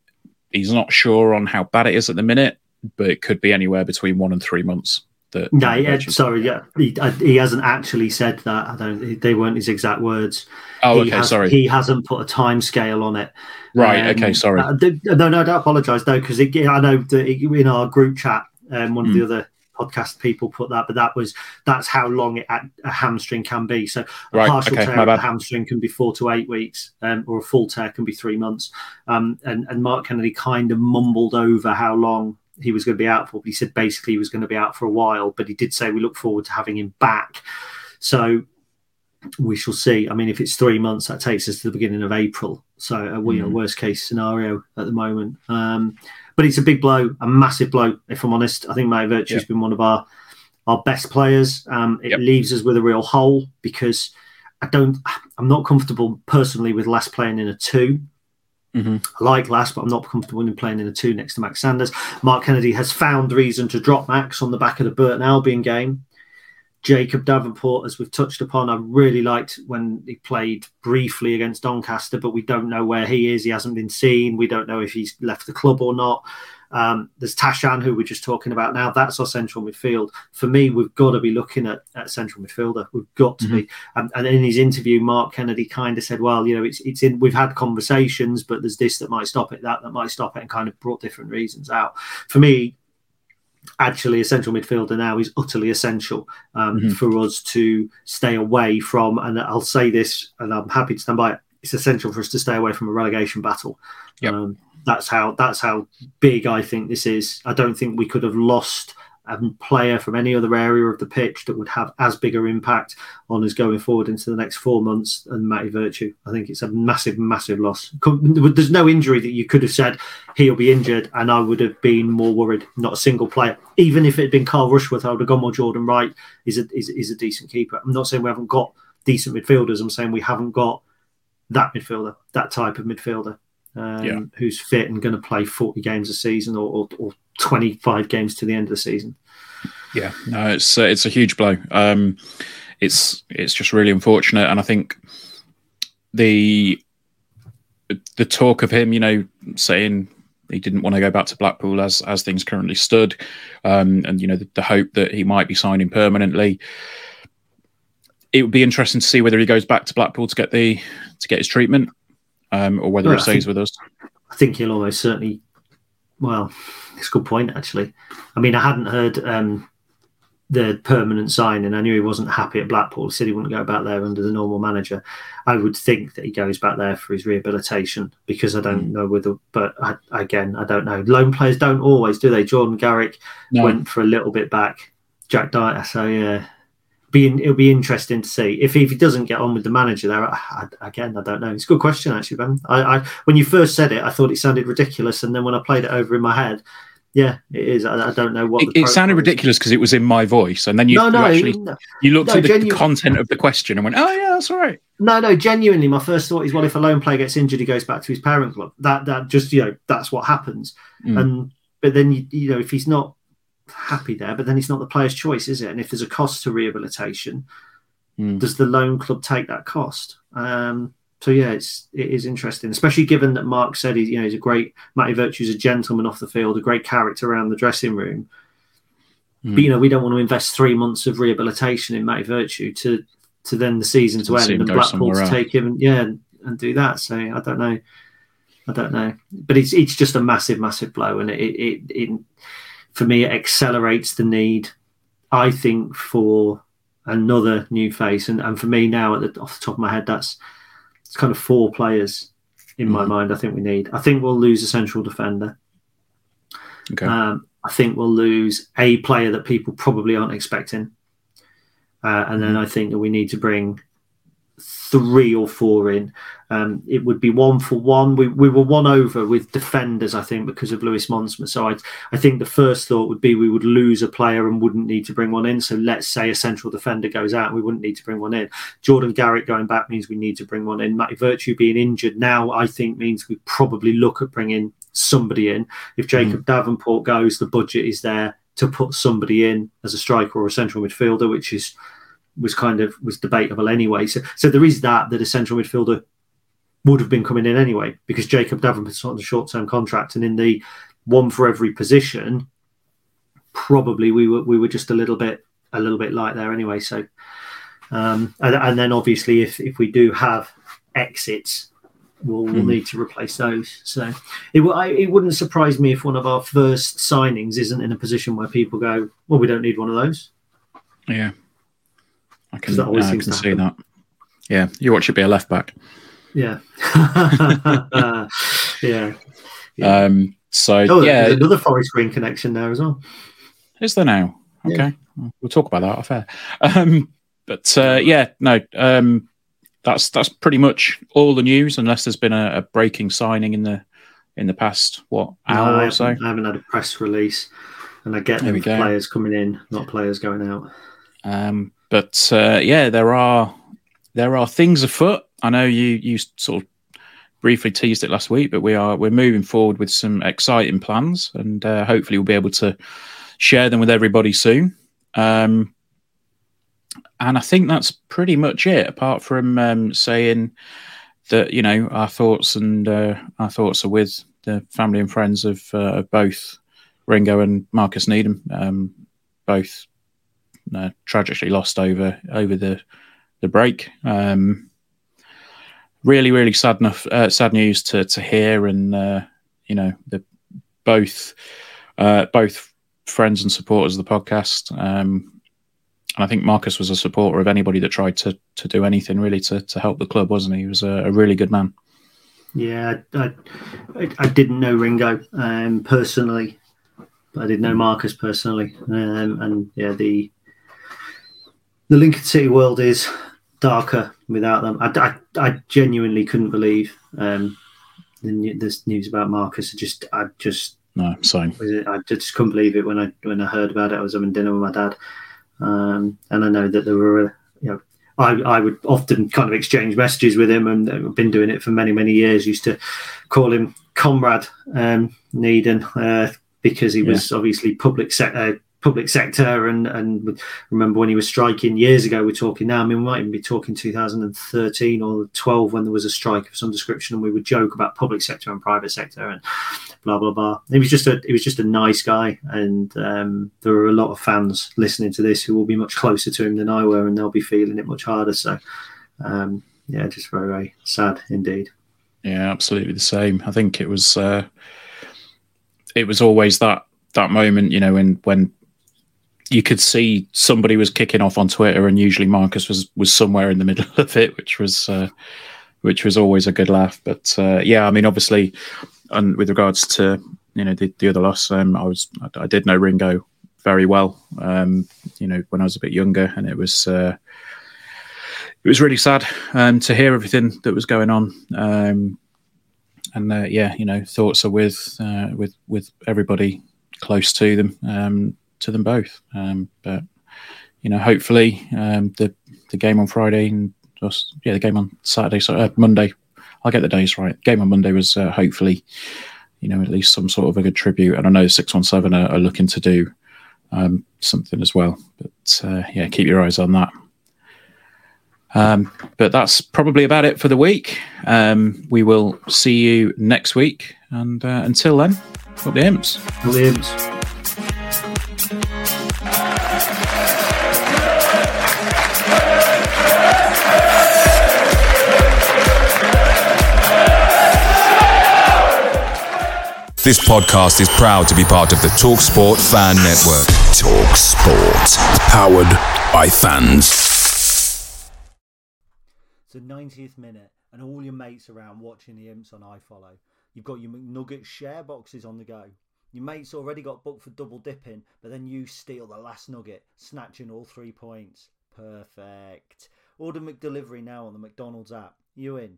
he's not sure on how bad it is at the minute, but it could be anywhere between one and three months. That no, yeah, sorry, yeah, he, he, hasn't actually said that. I don't. They weren't his exact words. Oh, he okay, has, sorry. He hasn't put a time scale on it. Right. Um, okay. Sorry. Uh, no, no, I don't apologise though, because I know that in our group chat, um, one mm. of the hmm. other podcast people put that, but that was that's how long it, a hamstring can be. So a right, partial okay, tear of the hamstring can be four to eight weeks, um, or a full tear can be three months. Um, and, and Mark Kennedy kind of mumbled over how long he was going to be out for, but he said basically he was going to be out for a while. But he did say we look forward to having him back. So we shall see. I mean, if it's three months, that takes us to the beginning of April. So, uh, we mm. know, worst case scenario at the moment. Um, but it's a big blow, a massive blow. If I'm honest, I think Matty Virtue has been one of our our best players. Um, it yep. leaves us with a real hole because I don't. I'm not comfortable personally with Lass playing in a 2 mm-hmm. I like Lass, but I'm not comfortable in playing in a two next to Max Sanders. Mark Kennedy has found reason to drop Max on the back of the Burton Albion game. Jacob Davenport, as we've touched upon, I really liked when he played briefly against Doncaster, but we don't know where he is. He hasn't been seen. We don't know if he's left the club or not. Um, there's Tashan, who we're just talking about now. That's our central midfield. For me, we've got to be looking at, at central midfielder. We've got to mm-hmm. be. Um, and in his interview, Mark Kennedy kind of said, "Well, you know, it's it's in. We've had conversations, but there's this that might stop it, that that might stop it, and kind of brought different reasons out." For me, actually a central midfielder now is utterly essential um, mm-hmm. for us to stay away from. And I'll say this, and I'm happy to stand by it. It's essential for us to stay away from a relegation battle. Yep. Um, that's how that's how big I think this is. I don't think we could have lost a player from any other area of the pitch that would have as big an impact on us going forward into the next four months than Matty Virtue. I think it's a massive, massive loss. There's no injury that you could have said he'll be injured, and I would have been more worried. Not a single player, even if it had been Carl Rushworth, I would have gone more. Jordan Wright is a is, is a decent keeper. I'm not saying we haven't got decent midfielders. I'm saying we haven't got that midfielder, that type of midfielder um, yeah. who's fit and going to play 40 games a season or, or, or, 25 games to the end of the season. Yeah, no, it's uh, it's a huge blow. Um, it's it's just really unfortunate, and I think the the talk of him, you know, saying he didn't want to go back to Blackpool as as things currently stood, um, and you know the, the, hope that he might be signing permanently. It would be interesting to see whether he goes back to Blackpool to get the to get his treatment um, or whether well, it stays think, with us. I think he'll almost certainly. Well, it's a good point actually. I mean, I hadn't heard um, the permanent signing. I knew he wasn't happy at Blackpool. He said he wouldn't go back there under the normal manager. I would think that he goes back there for his rehabilitation because I don't mm. know whether. But I, again, I don't know. Loan players don't always, do they? Jordan Garrick no. went for a little bit back. Jack Dyer. So yeah, be it'll be interesting to see if, if he doesn't get on with the manager there. I, I, again, I don't know. It's a good question actually, Ben. I, I, when you first said it, I thought it sounded ridiculous, and then when I played it over in my head, yeah, it is. I, don't know what. It, it sounded ridiculous because it was in my voice, and then you, no, no, you actually no, you looked at the, genu- the, content of the question and went, "Oh yeah, that's all right." No, no, genuinely, my first thought is, well, if a loan player gets injured, he goes back to his parent club. That that just you know that's what happens. Mm. And but then you you know if he's not happy there, but then it's not the player's choice, is it? And if there's a cost to rehabilitation, mm. does the loan club take that cost? Um, so yeah, it's it is interesting, especially given that Mark said he, you know, he's a great Matty Virtue's a gentleman off the field, a great character around the dressing room. Mm. But you know, we don't want to invest three months of rehabilitation in Matty Virtue to to then the season to, to end and Blackpool to take him, and, yeah, and, and do that. So I don't know. I don't know, but it's it's just a massive, massive blow, and it it, it for me, it accelerates the need, I think, for another new face. And, and for me now, at the, off the top of my head, that's it's kind of four players in mm. my mind. I think we need. I think we'll lose a central defender. Okay. Um, I think we'll lose a player that people probably aren't expecting, uh, and then mm. I think that we need to bring three or four in. Um, it would be one for one. We, we were one over with defenders, I think, because of Lewis Monsma. So I, I think the first thought would be we would lose a player and wouldn't need to bring one in. So let's say a central defender goes out, we wouldn't need to bring one in. Jordan Garrick going back means we need to bring one in. Matty Virtue being injured now, I think, means we probably look at bringing somebody in. If Jacob mm. Davenport goes, the budget is there to put somebody in as a striker or a central midfielder, which is was kind of was debatable anyway. So so there is that that a central midfielder would have been coming in anyway because Jacob Davenport's on a short term contract, and in the one for every position, probably we were we were just a little bit a little bit light there anyway. So um, and, and then obviously if if we do have exits. We'll, we'll hmm. need to replace those. So it, I, it wouldn't surprise me if one of our first signings isn't in a position where people go, "Well, we don't need one of those." Yeah, I can, that always uh, I can see that. Yeah, you watch it be a left back. Yeah. yeah. yeah. Um, so oh, yeah, another Forest Green connection there as well. Is there now? Okay, yeah. we'll talk about that affair. Um, but uh, yeah, no, um, that's that's pretty much all the news, unless there's been a, a breaking signing in the in the past what hour no, or so. I haven't had a press release, and I get players coming in, not players going out. Um, but uh, yeah, there are there are things afoot. I know you you sort of briefly teased it last week, but we are we're moving forward with some exciting plans, and uh, hopefully we'll be able to share them with everybody soon. Um, and I think that's pretty much it. Apart from um, saying that you know our thoughts and uh, our thoughts are with the family and friends of, uh, of both Ringo and Marcus Needham, um, both uh, tragically lost over over the the break. Um, really, really sad enough, uh, sad news to to hear, and uh, you know the both uh, both friends and supporters of the podcast. Um, and I think Marcus was a supporter of anybody that tried to to do anything really to to help the club, wasn't he? He was a, a really good man. Yeah, I, I, I didn't know Ringo um, personally, but I did know Marcus personally, um, and yeah, the the Lincoln City world is darker without them. I, I, I genuinely couldn't believe um, the, this news about Marcus. I just, I just, no, same. I just couldn't believe it when I when I heard about it. I was having dinner with my dad, um, and I know that there were, you know, I, I would often kind of exchange messages with him, and I've been doing it for many many years. Used to call him Comrade um, Needham uh, because he was obviously public sector public sector and and remember when he was striking years ago we're talking now i mean we might even be talking 2013 or 12 when there was a strike of some description and we would joke about public sector and private sector and blah blah blah. He was just a he was just a nice guy and um, there are a lot of fans listening to this who will be much closer to him than i were and they'll be feeling it much harder. So um, yeah just very very sad indeed. Yeah absolutely the same. I think it was uh, it was always that that moment you know when when you could see somebody was kicking off on Twitter, and usually Marcus was was somewhere in the middle of it, which was uh, which was always a good laugh. But uh, yeah, I mean, obviously, and with regards to you know the, the other loss, um, I was I, I, did know Ringo very well, um, you know, when I was a bit younger, and it was uh, it was really sad um, to hear everything that was going on. Um, and uh, yeah, you know, thoughts are with uh, with with everybody close to them. Um, to them both. Um, but you know, hopefully um, the the game on Friday and just, yeah, the game on Saturday, so uh, Monday. I'll get the days right. Game on Monday was uh, hopefully, you know, at least some sort of a good tribute. And I know six one seven are looking to do um, something as well. But uh, yeah, keep your eyes on that. Um, but that's probably about it for the week. Um, we will see you next week. And uh, until then, up the imps. The imps. This podcast is proud to be part of the TalkSport Fan Network. TalkSport, powered by fans. It's the 90th minute, and all your mates around watching the imps on iFollow. You've got your McNugget share boxes on the go. Your mates already got booked for double dipping, but then you steal the last nugget, snatching all three points. Perfect. Order McDelivery now on the McDonald's app. You in?